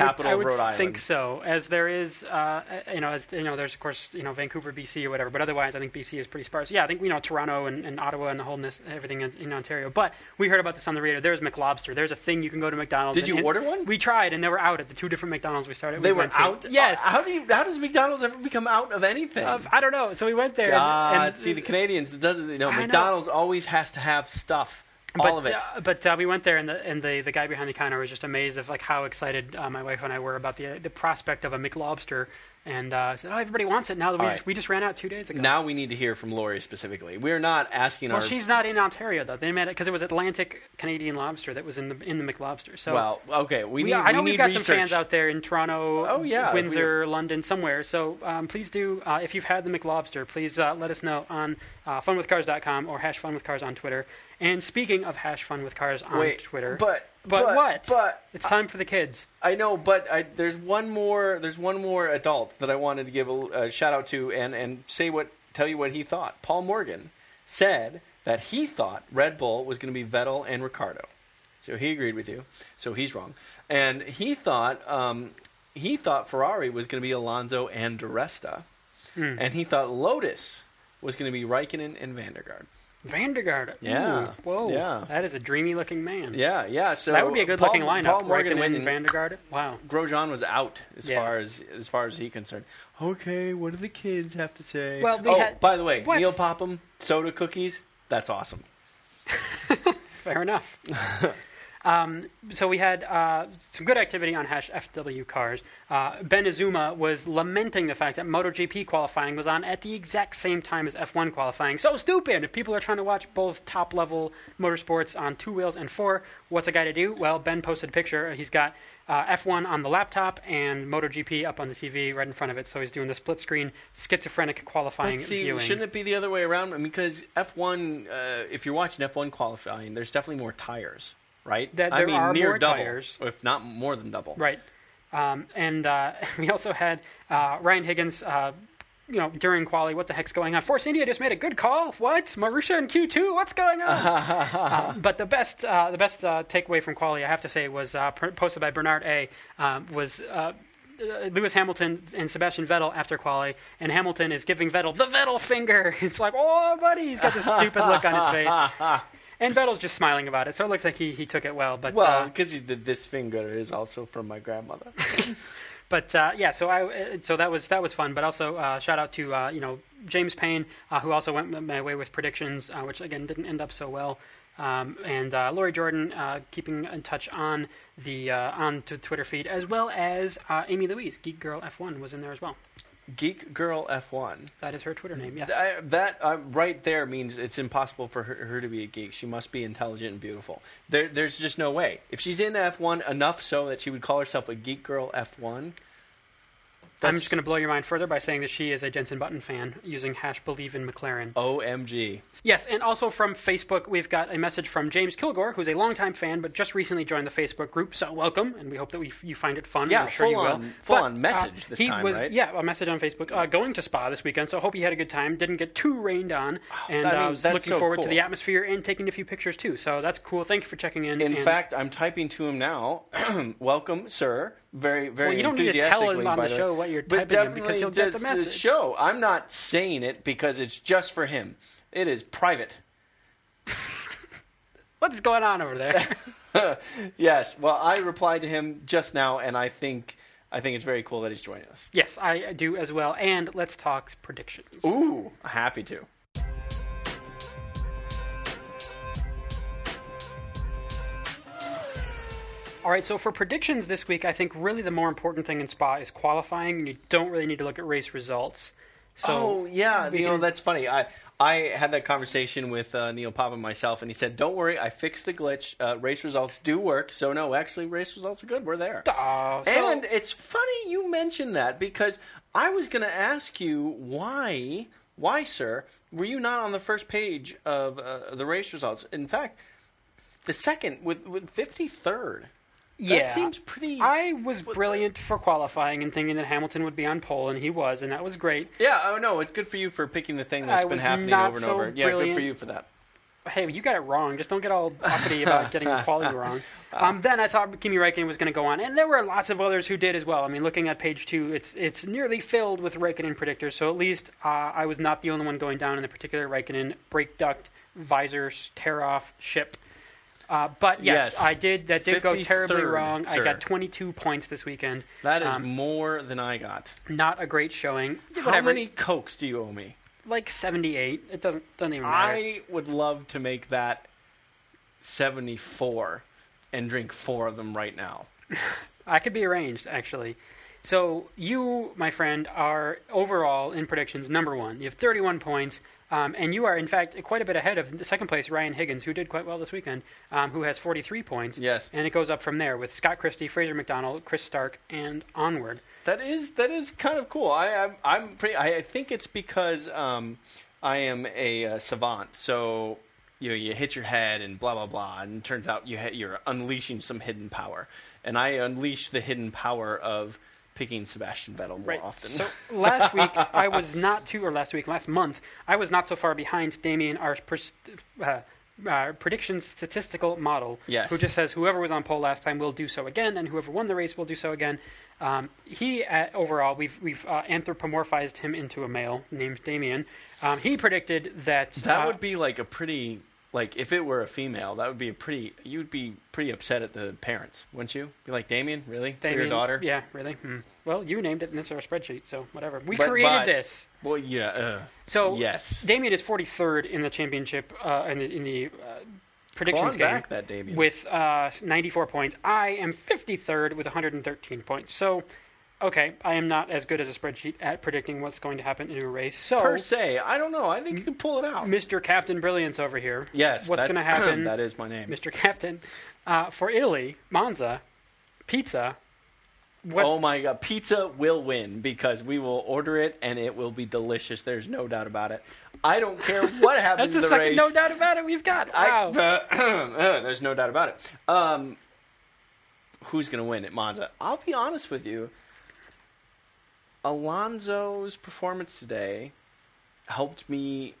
[SPEAKER 2] I would, I would
[SPEAKER 1] Rhode Island.
[SPEAKER 2] think so, as there is, uh, you know, as you know, there's of course, you know, Vancouver, BC, or whatever. But otherwise, I think BC is pretty sparse. Yeah, I think you know Toronto and, and Ottawa and the whole this, everything in, in Ontario. But we heard about this on the radio. There's McLobster. There's a thing you can go to McDonald's.
[SPEAKER 1] Did
[SPEAKER 2] and-
[SPEAKER 1] you
[SPEAKER 2] and
[SPEAKER 1] order one?
[SPEAKER 2] We tried, and they were out at the two different McDonald's we started.
[SPEAKER 1] They
[SPEAKER 2] we
[SPEAKER 1] were
[SPEAKER 2] went to.
[SPEAKER 1] out.
[SPEAKER 2] Yes.
[SPEAKER 1] How do you? How does McDonald's ever become out of anything?
[SPEAKER 2] Of- I don't know. So we went there. and-
[SPEAKER 1] God,
[SPEAKER 2] and,
[SPEAKER 1] see the Canadians. It doesn't. You know,
[SPEAKER 2] I know.
[SPEAKER 1] McDonald's always has to have stuff.
[SPEAKER 2] But,
[SPEAKER 1] All of it.
[SPEAKER 2] Uh, but uh, we went there, and the and the, the guy behind the counter was just amazed of like how excited uh, my wife and I were about the the prospect of a McLobster, and uh, said, "Oh, everybody wants it now that we
[SPEAKER 1] All
[SPEAKER 2] just, we just ran out two days ago."
[SPEAKER 1] now we need to hear from Lori specifically. We're not asking
[SPEAKER 2] well,
[SPEAKER 1] our.
[SPEAKER 2] Well, she's not in Ontario though. They made it because it was Atlantic Canadian lobster that was in the in the McLobster. So
[SPEAKER 1] well, okay. We
[SPEAKER 2] we,
[SPEAKER 1] need.
[SPEAKER 2] I know
[SPEAKER 1] we
[SPEAKER 2] we've got
[SPEAKER 1] research.
[SPEAKER 2] some fans out there in Toronto,
[SPEAKER 1] Oh, yeah,
[SPEAKER 2] Windsor, London, somewhere. So um, please do, uh, if you've had the McLobster, please uh, let us know on uh, funwithcars.com or hash funwithcars on Twitter. And speaking of hash funwithcars on
[SPEAKER 1] Wait,
[SPEAKER 2] Twitter,
[SPEAKER 1] But
[SPEAKER 2] But what?
[SPEAKER 1] But
[SPEAKER 2] it's time for the kids.
[SPEAKER 1] I know, but I, there's one more. There's one more adult that I wanted to give a, a shout out to and and say what tell you what he thought. Paul Morgan said that he thought Red Bull was going to be Vettel and Ricciardo. So he agreed with you. So he's wrong. And he thought um, he thought Ferrari was going to be Alonso and Di Resta,
[SPEAKER 2] Hmm.
[SPEAKER 1] and he thought Lotus was going to be Raikkonen and Vandergaard.
[SPEAKER 2] Vandergaard.
[SPEAKER 1] Yeah,
[SPEAKER 2] Ooh, whoa.
[SPEAKER 1] yeah.
[SPEAKER 2] That is a dreamy looking man.
[SPEAKER 1] Yeah, yeah. So
[SPEAKER 2] that would be a good looking lineup.
[SPEAKER 1] Paul Morgan
[SPEAKER 2] Raikkonen
[SPEAKER 1] and
[SPEAKER 2] and van der Garde. Wow.
[SPEAKER 1] Grosjean was out as
[SPEAKER 2] Yeah.
[SPEAKER 1] far as as far as he concerned. Okay, what do the kids have to say?
[SPEAKER 2] Well, we
[SPEAKER 1] oh,
[SPEAKER 2] had-
[SPEAKER 1] by the way,
[SPEAKER 2] What?
[SPEAKER 1] Neil Popham soda cookies. That's awesome. [laughs]
[SPEAKER 2] Fair enough. [laughs] um, so we had uh, some good activity on hash FW cars. Uh, ben Azuma was lamenting the fact that MotoGP qualifying was on at the exact same time as F1 qualifying. So stupid! If people are trying to watch both top level motorsports on two wheels and four, what's a guy to do? Well, Ben posted a picture. He's got uh, F1 on the laptop and MotoGP up on the TV right in front of it. So he's doing the split screen schizophrenic qualifying
[SPEAKER 1] But see,
[SPEAKER 2] viewing.
[SPEAKER 1] shouldn't it be the other way around? I mean, because F1, uh, if you're watching F1 qualifying, there's definitely more tires, right?
[SPEAKER 2] That
[SPEAKER 1] I mean,
[SPEAKER 2] are
[SPEAKER 1] near double,
[SPEAKER 2] tires.
[SPEAKER 1] if not more than double.
[SPEAKER 2] Right. Um, and uh, [laughs] we also had uh, Ryan Higgins, uh, you know, during quali, what the heck's going on? Force India just made a good call. What? Marussia in Q2? What's going on? [laughs] uh, but the best, uh, the best uh, takeaway from quali, I have to say, was uh, pr- posted by Bernard A. Um, was uh, uh, Lewis Hamilton and Sebastian Vettel after quali, and Hamilton is giving Vettel the Vettel finger. [laughs] It's like, oh, buddy, he's got this stupid look on his face. And Vettel's just smiling about it, so it looks like he, he took it well. But
[SPEAKER 1] Well, because uh, this finger is also from my grandmother. [laughs]
[SPEAKER 2] But uh, yeah, so I so that was that was fun. But also uh, shout out to uh, you know James Payne, uh, who also went my way with predictions, uh, which again didn't end up so well. Um, and uh, Lori Jordan uh, keeping in touch on the uh, on to Twitter feed, as well as uh, Amy Louise, Geek Girl F1, was in there as well.
[SPEAKER 1] Geek Girl F1.
[SPEAKER 2] That is her Twitter name. Yes.
[SPEAKER 1] I, that uh, right there means it's impossible for her, her to be a geek. She must be intelligent and beautiful. There, there's just no way. If she's in F1 enough so that she would call herself a Geek Girl F1.
[SPEAKER 2] I'm just going to blow your mind further by saying that she is a Jenson Button fan using hash believe in McLaren.
[SPEAKER 1] OMG.
[SPEAKER 2] Yes, and also from Facebook, we've got a message from James Kilgore, who's a longtime fan but just recently joined the Facebook group. So welcome, and we hope that we, you find it fun.
[SPEAKER 1] Yeah,
[SPEAKER 2] I'm sure
[SPEAKER 1] full
[SPEAKER 2] you
[SPEAKER 1] on,
[SPEAKER 2] will.
[SPEAKER 1] full
[SPEAKER 2] But,
[SPEAKER 1] on message
[SPEAKER 2] uh,
[SPEAKER 1] this
[SPEAKER 2] he
[SPEAKER 1] time,
[SPEAKER 2] was,
[SPEAKER 1] right?
[SPEAKER 2] Yeah, a message on Facebook. Uh, going to Spa this weekend, so hope you had a good time. Didn't get too rained on, and
[SPEAKER 1] I mean,
[SPEAKER 2] uh, was looking
[SPEAKER 1] so
[SPEAKER 2] forward to the atmosphere and taking a few pictures too. So that's cool. Thank you for checking in.
[SPEAKER 1] In fact, I'm typing to him now. [clears throat] Welcome, sir. Very, very
[SPEAKER 2] Well, you don't need to tell him
[SPEAKER 1] enthusiastically,
[SPEAKER 2] on
[SPEAKER 1] by
[SPEAKER 2] the show what you're
[SPEAKER 1] but
[SPEAKER 2] typing him, because he'll get the message.
[SPEAKER 1] Show. I'm not saying it because it's just for him. It is private. [laughs]
[SPEAKER 2] what's going on over there? [laughs]
[SPEAKER 1] yes. Well, I replied to him just now, and I think I think it's very cool that he's joining us.
[SPEAKER 2] yes, I do as well. And let's talk predictions.
[SPEAKER 1] Ooh, happy to.
[SPEAKER 2] All right, so for predictions this week, I think really the more important thing in Spa is qualifying, and you don't really need to look at race results. So
[SPEAKER 1] oh yeah, you know that's funny. I I had that conversation with uh, Neil Popham myself, and he said, "Don't worry, I fixed the glitch. Uh, race results do work. So no, actually, race results are good. We're there."
[SPEAKER 2] Aw, so-
[SPEAKER 1] and it's funny you mentioned that because I was going to ask you why, why, sir, were you not on the first page of uh, the race results? In fact, the second with with fifty third.
[SPEAKER 2] Yeah,
[SPEAKER 1] that seems pretty.
[SPEAKER 2] I was brilliant for qualifying and thinking that Hamilton would be on pole, and he was, and that was great.
[SPEAKER 1] yeah, oh no, it's good for you for picking the thing that's
[SPEAKER 2] I
[SPEAKER 1] been happening
[SPEAKER 2] not
[SPEAKER 1] over and
[SPEAKER 2] so
[SPEAKER 1] over. Yeah, good for you for that.
[SPEAKER 2] Hey, you got it wrong. Just don't get all uppity about [laughs] getting the quality wrong. Um, then I thought Kimi Räikkönen was going to go on, and there were lots of others who did as well. I mean, looking at page two, it's it's nearly filled with Raikkonen predictors. So at least uh, I was not the only one going down in the particular Raikkonen brake duct visors tear off ship. Uh, but yes,
[SPEAKER 1] Yes.
[SPEAKER 2] I did. That did go terribly
[SPEAKER 1] 53rd,
[SPEAKER 2] wrong. I got 22 points this weekend.
[SPEAKER 1] That is
[SPEAKER 2] Um,
[SPEAKER 1] more than I got.
[SPEAKER 2] Not a great showing.
[SPEAKER 1] How
[SPEAKER 2] Whatever.
[SPEAKER 1] many cokes do you owe me?
[SPEAKER 2] Like 78. It doesn't doesn't even matter.
[SPEAKER 1] I would love to make that 74 and drink four of them right now. [laughs]
[SPEAKER 2] I could be arranged, actually. So you, my friend, are overall in predictions number one. You have 31 points, um, and you are, in fact, quite a bit ahead of the second place Ryan Higgins, who did quite well this weekend, um, who has 43 points.
[SPEAKER 1] Yes.
[SPEAKER 2] And it goes up from there with Scott Christie, Fraser McDonald, Chris Stark, and onward.
[SPEAKER 1] That is that is kind of cool. I I'm, I'm pretty. I, I think it's because um, I am a uh, savant. So you know, you hit your head and blah blah blah, and it turns out you ha- you're unleashing some hidden power, and I unleash the hidden power of picking Sebastian Vettel more
[SPEAKER 2] Right.
[SPEAKER 1] often.
[SPEAKER 2] So last week [laughs] I was not too, or last week, last month I was not so far behind Damien, our pers- uh, uh, prediction statistical model,
[SPEAKER 1] Yes.
[SPEAKER 2] who just says whoever was on pole last time will do so again, and whoever won the race will do so again. Um, he uh, overall we've we've uh, anthropomorphized him into a male named Damien. Um, he predicted that
[SPEAKER 1] That
[SPEAKER 2] uh,
[SPEAKER 1] would be like a pretty like if it were a female, that would be a pretty you'd be pretty upset at the parents, wouldn't you? Be like, Damien, really?
[SPEAKER 2] Damien,
[SPEAKER 1] your daughter?
[SPEAKER 2] Yeah, really. Hmm. Well, you named it, and it's our spreadsheet, so whatever. We
[SPEAKER 1] But-
[SPEAKER 2] created
[SPEAKER 1] but-
[SPEAKER 2] this.
[SPEAKER 1] Well, yeah. Uh,
[SPEAKER 2] So
[SPEAKER 1] yes.
[SPEAKER 2] Damien is 43rd in the championship uh, in the, in the uh, predictions game
[SPEAKER 1] back that Damien.
[SPEAKER 2] with uh, 94 points. I am 53rd with 113 points. So, okay, I am not as good as a spreadsheet at predicting what's going to happen in a race. So,
[SPEAKER 1] per se, I don't know. I think you can pull it out.
[SPEAKER 2] Mr. Captain Brilliance over here.
[SPEAKER 1] Yes.
[SPEAKER 2] What's going to [clears throat] happen,
[SPEAKER 1] that is my name.
[SPEAKER 2] Mr. Captain, uh, for Italy, Monza, pizza. What,
[SPEAKER 1] Oh my god, pizza will win because we will order it and it will be delicious. There's no doubt about it. I don't care what [laughs] happens
[SPEAKER 2] that's the second
[SPEAKER 1] race.
[SPEAKER 2] no doubt about it we've got.
[SPEAKER 1] I-
[SPEAKER 2] Wow. [clears throat]
[SPEAKER 1] uh, there's no doubt about it. Um, who's going to win at Monza? I'll be honest with you. Alonso's performance today helped me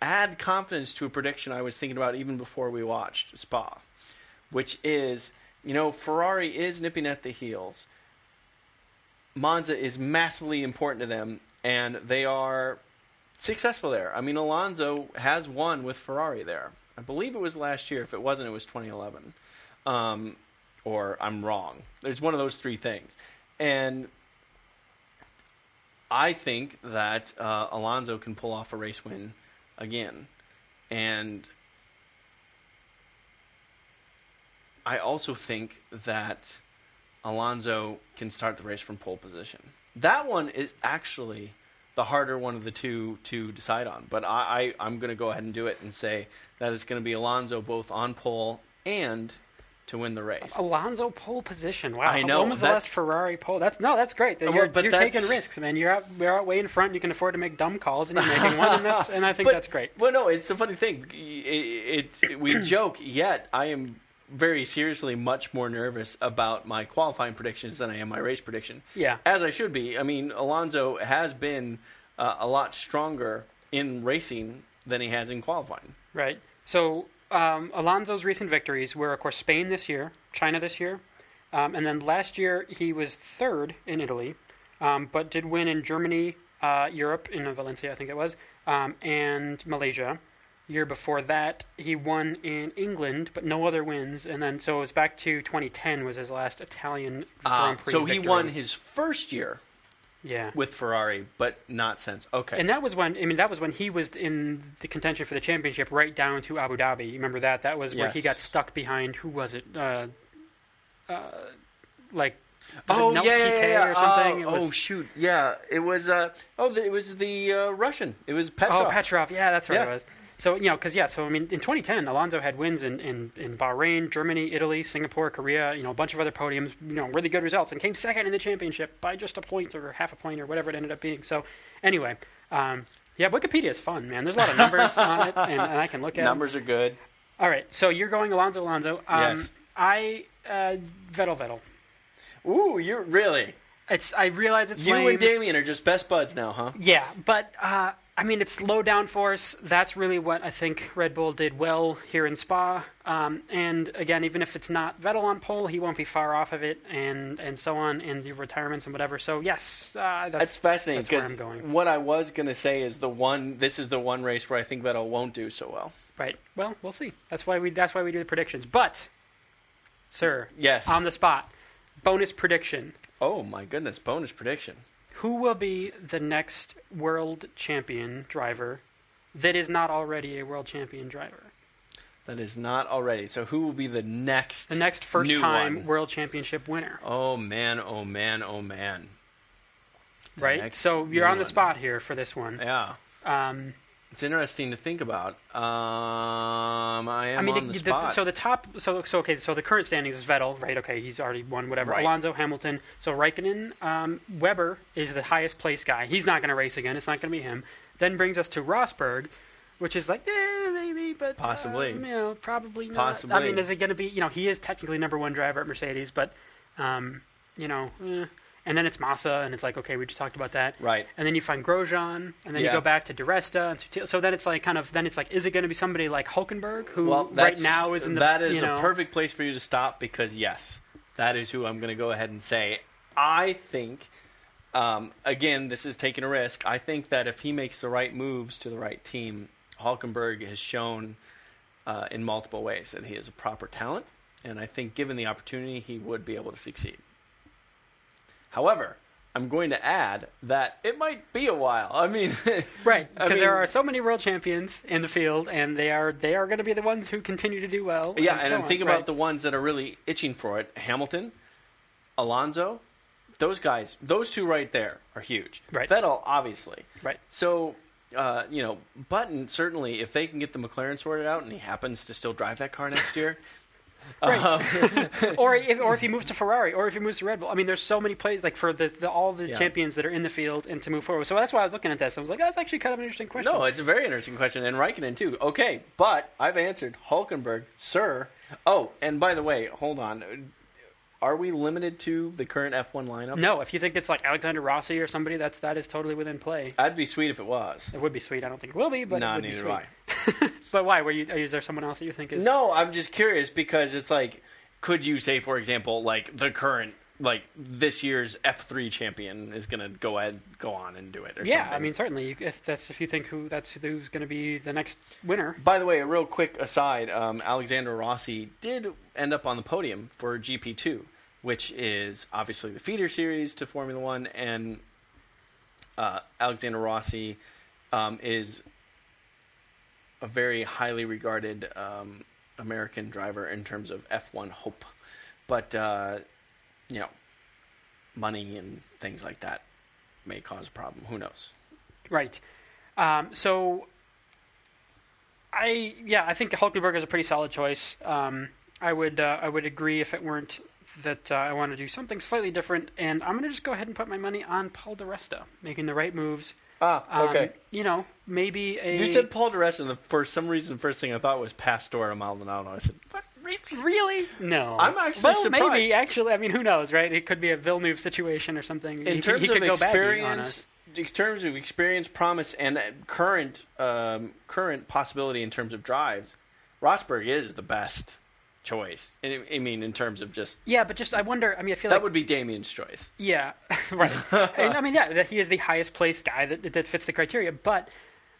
[SPEAKER 1] add confidence to a prediction I was thinking about even before we watched Spa, which is, you know, Ferrari is nipping at the heels. Monza is massively important to them, and they are successful there. I mean, Alonso has won with Ferrari there. I believe it was last year. If it wasn't, it was 2011. Um, or I'm wrong. There's one of those three things. And I think that uh, Alonso can pull off a race win again. And I also think that Alonso can start the race from pole position That one is actually the harder one of the two to decide on. But I, I I'm going to go ahead and do it and say that it's going to be Alonso both on pole and to win the race.
[SPEAKER 2] Alonso pole position. Wow.
[SPEAKER 1] I know,
[SPEAKER 2] When was the last Ferrari pole? That's no, that's great. You're,
[SPEAKER 1] but
[SPEAKER 2] you're
[SPEAKER 1] that's-
[SPEAKER 2] taking risks, man. You're out, you're out way in front. You can afford to make dumb calls, and you're making one, and, that's, and I think [laughs]
[SPEAKER 1] But-
[SPEAKER 2] that's great.
[SPEAKER 1] Well, no, it's a funny thing. It, it's we [clears throat] joke, yet I am very seriously much more nervous about my qualifying predictions than I am my race prediction.
[SPEAKER 2] Yeah.
[SPEAKER 1] As I should be. I mean, Alonso has been uh, a lot stronger in racing than he has in qualifying.
[SPEAKER 2] Right. So um, Alonso's recent victories were, of course, Spain this year, China this year, um, and then last year he was third in Italy, um, but did win in Germany, uh, Europe, in Valencia, I think it was, um, and Malaysia. Year before that, he won in England, but no other wins. And then, so it was back to 2010 was his last Italian
[SPEAKER 1] Uh,
[SPEAKER 2] Grand Prix
[SPEAKER 1] so he
[SPEAKER 2] victory.
[SPEAKER 1] won his first year
[SPEAKER 2] Yeah.
[SPEAKER 1] with Ferrari, but not since. Okay.
[SPEAKER 2] And that was when I mean that was when he was in the contention for the championship, right down to Abu Dhabi. You remember that? That was where he got stuck behind. Who was it? Uh, uh, like
[SPEAKER 1] Oh yeah, yeah, yeah.
[SPEAKER 2] or something.
[SPEAKER 1] Oh,
[SPEAKER 2] was-
[SPEAKER 1] oh, shoot, yeah. It was. Uh, oh, the, it was the uh, Russian. It was Petrov.
[SPEAKER 2] Oh, Petrov. Yeah, that's right.
[SPEAKER 1] Yeah.
[SPEAKER 2] It was. So you know, because yeah, so I mean, in 2010, Alonso had wins in, in, in Bahrain, Germany, Italy, Singapore, Korea. You know, a bunch of other podiums. You know, really good results, and came second in the championship by just a point or half a point or whatever it ended up being. So, anyway, um, yeah, Wikipedia is fun, man. There's a lot of numbers [laughs] on it, and, and I can look at
[SPEAKER 1] Numbers are good.
[SPEAKER 2] All right, so you're going Alonso, Alonso. Um,
[SPEAKER 1] Yes.
[SPEAKER 2] I uh, Vettel, Vettel.
[SPEAKER 1] Ooh, you're really.
[SPEAKER 2] It's I realize it's
[SPEAKER 1] You
[SPEAKER 2] lame.
[SPEAKER 1] and Damien are just best buds now, huh?
[SPEAKER 2] Yeah, but uh, I mean, it's low downforce. That's really what I think Red Bull did well here in Spa. Um, and again, even if it's not Vettel on pole, he won't be far off of it, and and so on, and the retirements and whatever. So yes, uh, that's,
[SPEAKER 1] That's fascinating
[SPEAKER 2] that's where
[SPEAKER 1] because
[SPEAKER 2] I'm going.
[SPEAKER 1] what I was going to say is the one. This is the one race where I think Vettel won't do so well.
[SPEAKER 2] right. Well, we'll see. That's why we that's why we do the predictions. But, sir,
[SPEAKER 1] Yes.
[SPEAKER 2] on the spot, bonus prediction.
[SPEAKER 1] oh my goodness! Bonus prediction.
[SPEAKER 2] Who will be the next world champion driver that is not already a world champion driver?
[SPEAKER 1] That is not already. So who will be the next?
[SPEAKER 2] The next first time
[SPEAKER 1] one?
[SPEAKER 2] world championship winner,
[SPEAKER 1] Oh man! Oh man! Oh man! The
[SPEAKER 2] right? So you're on the
[SPEAKER 1] one.
[SPEAKER 2] spot here for this one.
[SPEAKER 1] Yeah.
[SPEAKER 2] Um,
[SPEAKER 1] It's interesting to think about. Um, I am
[SPEAKER 2] I mean,
[SPEAKER 1] on the,
[SPEAKER 2] the-
[SPEAKER 1] spot.
[SPEAKER 2] so the top, so so okay, so the current standings is Vettel, right? Okay, he's already won whatever.
[SPEAKER 1] Right.
[SPEAKER 2] Alonso, Hamilton, so Raikkonen, um, Webber is the highest place guy. He's not going to race again. It's not going to be him. Then brings us to Rosberg, which is like, eh, maybe, but
[SPEAKER 1] Possibly.
[SPEAKER 2] um, you know, probably not.
[SPEAKER 1] Possibly.
[SPEAKER 2] I mean, is it going to be? You know, he is technically number one driver at Mercedes, but um, you know, eh. And then it's Massa, and it's like, okay, we just talked about that.
[SPEAKER 1] right.
[SPEAKER 2] And then you find Grosjean, and then you go back to Di Resta, and Sutil- so then it's like kind of then it's like, is it going to be somebody like Hulkenberg who
[SPEAKER 1] Well,
[SPEAKER 2] right now is in the
[SPEAKER 1] that is
[SPEAKER 2] you know,
[SPEAKER 1] a perfect place for you to stop because yes, that is who I'm going to go ahead and say. I think, um, again, this is taking a risk. I think that if he makes the right moves to the right team, Hulkenberg has shown uh, in multiple ways that he is a proper talent, and I think given the opportunity, he would be able to succeed. However, I'm going to add that it might be a while. I mean, [laughs]
[SPEAKER 2] right
[SPEAKER 1] I
[SPEAKER 2] because there are so many world champions in the field, and they are they are going to be the ones who continue to do well.
[SPEAKER 1] Yeah, and
[SPEAKER 2] so
[SPEAKER 1] I'm
[SPEAKER 2] on.
[SPEAKER 1] thinking
[SPEAKER 2] Right.
[SPEAKER 1] about the ones that are really itching for it. Hamilton, Alonso, those guys, those two right there are huge.
[SPEAKER 2] Right.
[SPEAKER 1] Vettel, obviously.
[SPEAKER 2] right.
[SPEAKER 1] So, uh, you know, Button certainly, if they can get the McLaren sorted out, and he happens to still drive that car next year.
[SPEAKER 2] Right.
[SPEAKER 1] um, [laughs]
[SPEAKER 2] or if or if he moves to Ferrari, or if he moves to Red Bull. I mean, there's so many plays like for the, the all the
[SPEAKER 1] Yeah.
[SPEAKER 2] champions that are in the field and to move forward. So that's why I was looking at this. I was like, that's actually kind of an interesting question.
[SPEAKER 1] no, it's a very interesting question, and Raikkonen too. Okay, but I've answered Hulkenberg, sir. Oh, and by the way, hold on. Are we limited to the current F1 lineup?
[SPEAKER 2] no. If you think it's like Alexander Rossi or somebody, that's that is totally within play.
[SPEAKER 1] I'd be sweet if it was.
[SPEAKER 2] It would be sweet. I don't think it will be, but
[SPEAKER 1] nah,
[SPEAKER 2] it would be
[SPEAKER 1] neither
[SPEAKER 2] sweet.
[SPEAKER 1] do [laughs]
[SPEAKER 2] But why? Were you? Is there someone else that you think is?
[SPEAKER 1] No, I'm just curious because it's like, could you say, for example, like the current, like this year's F3 champion is going to go ahead, go on and do it, or
[SPEAKER 2] Yeah,
[SPEAKER 1] something?
[SPEAKER 2] I mean certainly. If that's if you think who that's who's going to be the next winner.
[SPEAKER 1] By the way, a real quick aside: um, Alexander Rossi did end up on the podium for GP2, which is obviously the feeder series to Formula One, and uh, Alexander Rossi um, is a very highly regarded um, American driver in terms of F1 hope. But uh, you know, money and things like that may cause a problem. Who knows?
[SPEAKER 2] Right. Um, so, I yeah, I think Hulkenberg is a pretty solid choice. Um, I would uh, I would agree if it weren't that uh, I want to do something slightly different, and I'm going to just go ahead and put my money on Paul Di Resta making the right moves.
[SPEAKER 1] Ah,
[SPEAKER 2] Um,
[SPEAKER 1] okay.
[SPEAKER 2] You know, maybe a
[SPEAKER 1] you said Paul Di Resta, and the, for some reason, the first thing I thought was Pastor Maldonado. I said, what? Really?
[SPEAKER 2] really no.
[SPEAKER 1] I'm actually
[SPEAKER 2] well,
[SPEAKER 1] surprised.
[SPEAKER 2] maybe actually. I mean, who knows, right? It could be a Villeneuve situation or something.
[SPEAKER 1] In
[SPEAKER 2] he
[SPEAKER 1] terms
[SPEAKER 2] could, he could
[SPEAKER 1] of
[SPEAKER 2] go baggy on us.
[SPEAKER 1] experience, in terms of experience, promise, and current um, current possibility in terms of drives, Rosberg is the best choice. I I mean, in terms of just
[SPEAKER 2] Yeah, but just I wonder. I mean, I feel
[SPEAKER 1] that
[SPEAKER 2] like
[SPEAKER 1] would be Damien's choice.
[SPEAKER 2] Yeah, [laughs] right. and, I mean, yeah, he is the highest placed guy that that fits the criteria. But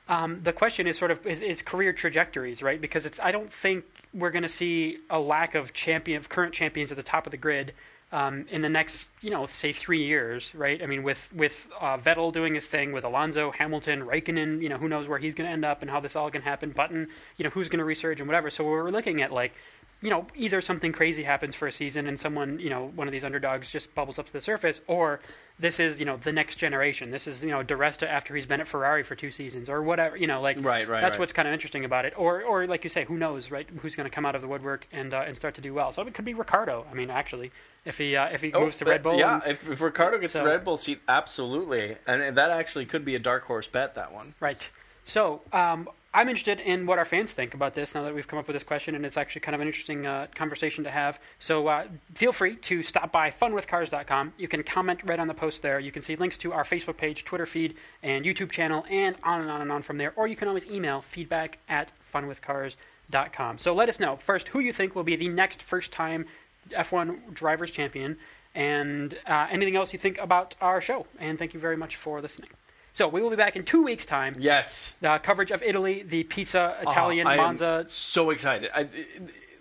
[SPEAKER 2] um, the question is sort of is, is career trajectories, right? Because it's I don't think we're going to see a lack of champion of current champions at the top of the grid. Um, in the next, you know, say three years, right? I mean, with with uh, Vettel doing his thing, with Alonso, Hamilton, Raikkonen, you know, who knows where he's going to end up and how this all can happen. Button, you know, who's going to resurge and whatever. So we're looking at like you know, either something crazy happens for a season and someone, you know, one of these underdogs just bubbles up to the surface, or this is, you know, the next generation. This is, you know, Di Resta after he's been at Ferrari for two seasons, or whatever. You know, like
[SPEAKER 1] Right, right,
[SPEAKER 2] That's
[SPEAKER 1] right.
[SPEAKER 2] what's kind of interesting about it. Or, or like you say, who knows, right? Who's going to come out of the woodwork and uh, and start to do well? So it could be Ricciardo. I mean, actually, if he uh, if he moves to Red Bull,
[SPEAKER 1] Yeah,
[SPEAKER 2] and-
[SPEAKER 1] if, if Ricciardo gets
[SPEAKER 2] So-
[SPEAKER 1] the Red Bull seat, absolutely, and that actually could be a dark horse bet. That one.
[SPEAKER 2] Right. So um, I'm interested in what our fans think about this now that we've come up with this question, and it's actually kind of an interesting uh, conversation to have. So uh, feel free to stop by funwithcars.com. You can comment right on the post there. You can see links to our Facebook page, Twitter feed, and YouTube channel, and on and on and on from there. Or you can always email feedback at funwithcars.com. So let us know first who you think will be the next first time F1 drivers champion, and uh, anything else you think about our show. And thank you very much for listening. So we will be back in two weeks' time.
[SPEAKER 1] Yes.
[SPEAKER 2] Uh, coverage of Italy, the pizza, Italian,
[SPEAKER 1] Oh, I am
[SPEAKER 2] Monza.
[SPEAKER 1] so excited. I,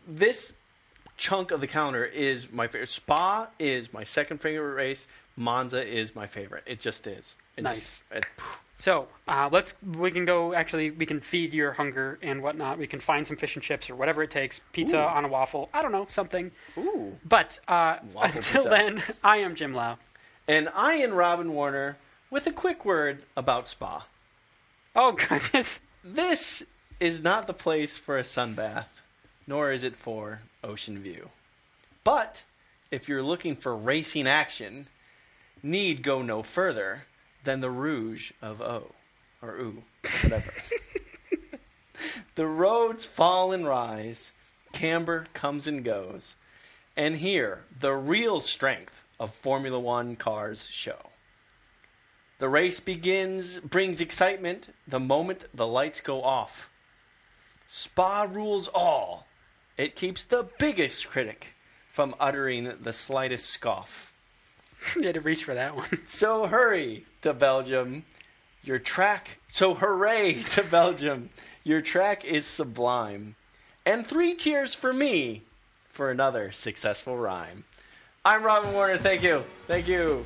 [SPEAKER 1] this chunk of the calendar is my favorite. Spa is my second favorite race. Monza is my favorite. It just is. It
[SPEAKER 2] Nice.
[SPEAKER 1] just- it-
[SPEAKER 2] So uh, let's we can go. Actually, we can feed your hunger and whatnot. We can find some fish and chips or whatever it takes. Pizza
[SPEAKER 1] Ooh.
[SPEAKER 2] on a waffle. I don't know something.
[SPEAKER 1] ooh.
[SPEAKER 2] But uh, [laughs] until
[SPEAKER 1] pizza.
[SPEAKER 2] then, I am Jim Lau.
[SPEAKER 1] And I am Robin Warner with a quick word about Spa.
[SPEAKER 2] Oh goodness.
[SPEAKER 1] This is not the place for a sunbath, nor is it for ocean view. But if you're looking for racing action, need go no further than the Rouge of O, or Oo, whatever. [laughs] the roads fall and rise, camber comes and goes, and here the real strength of Formula One cars show. The race begins, brings excitement the moment the lights go off. Spa rules all. It keeps the biggest critic from uttering the slightest scoff. [laughs]
[SPEAKER 2] you had to reach for that one. [laughs]
[SPEAKER 1] So hurry to Belgium. Your track. So hooray to Belgium. Your track is sublime. And three cheers for me for another successful rhyme. I'm Robin Warner. Thank you. Thank you.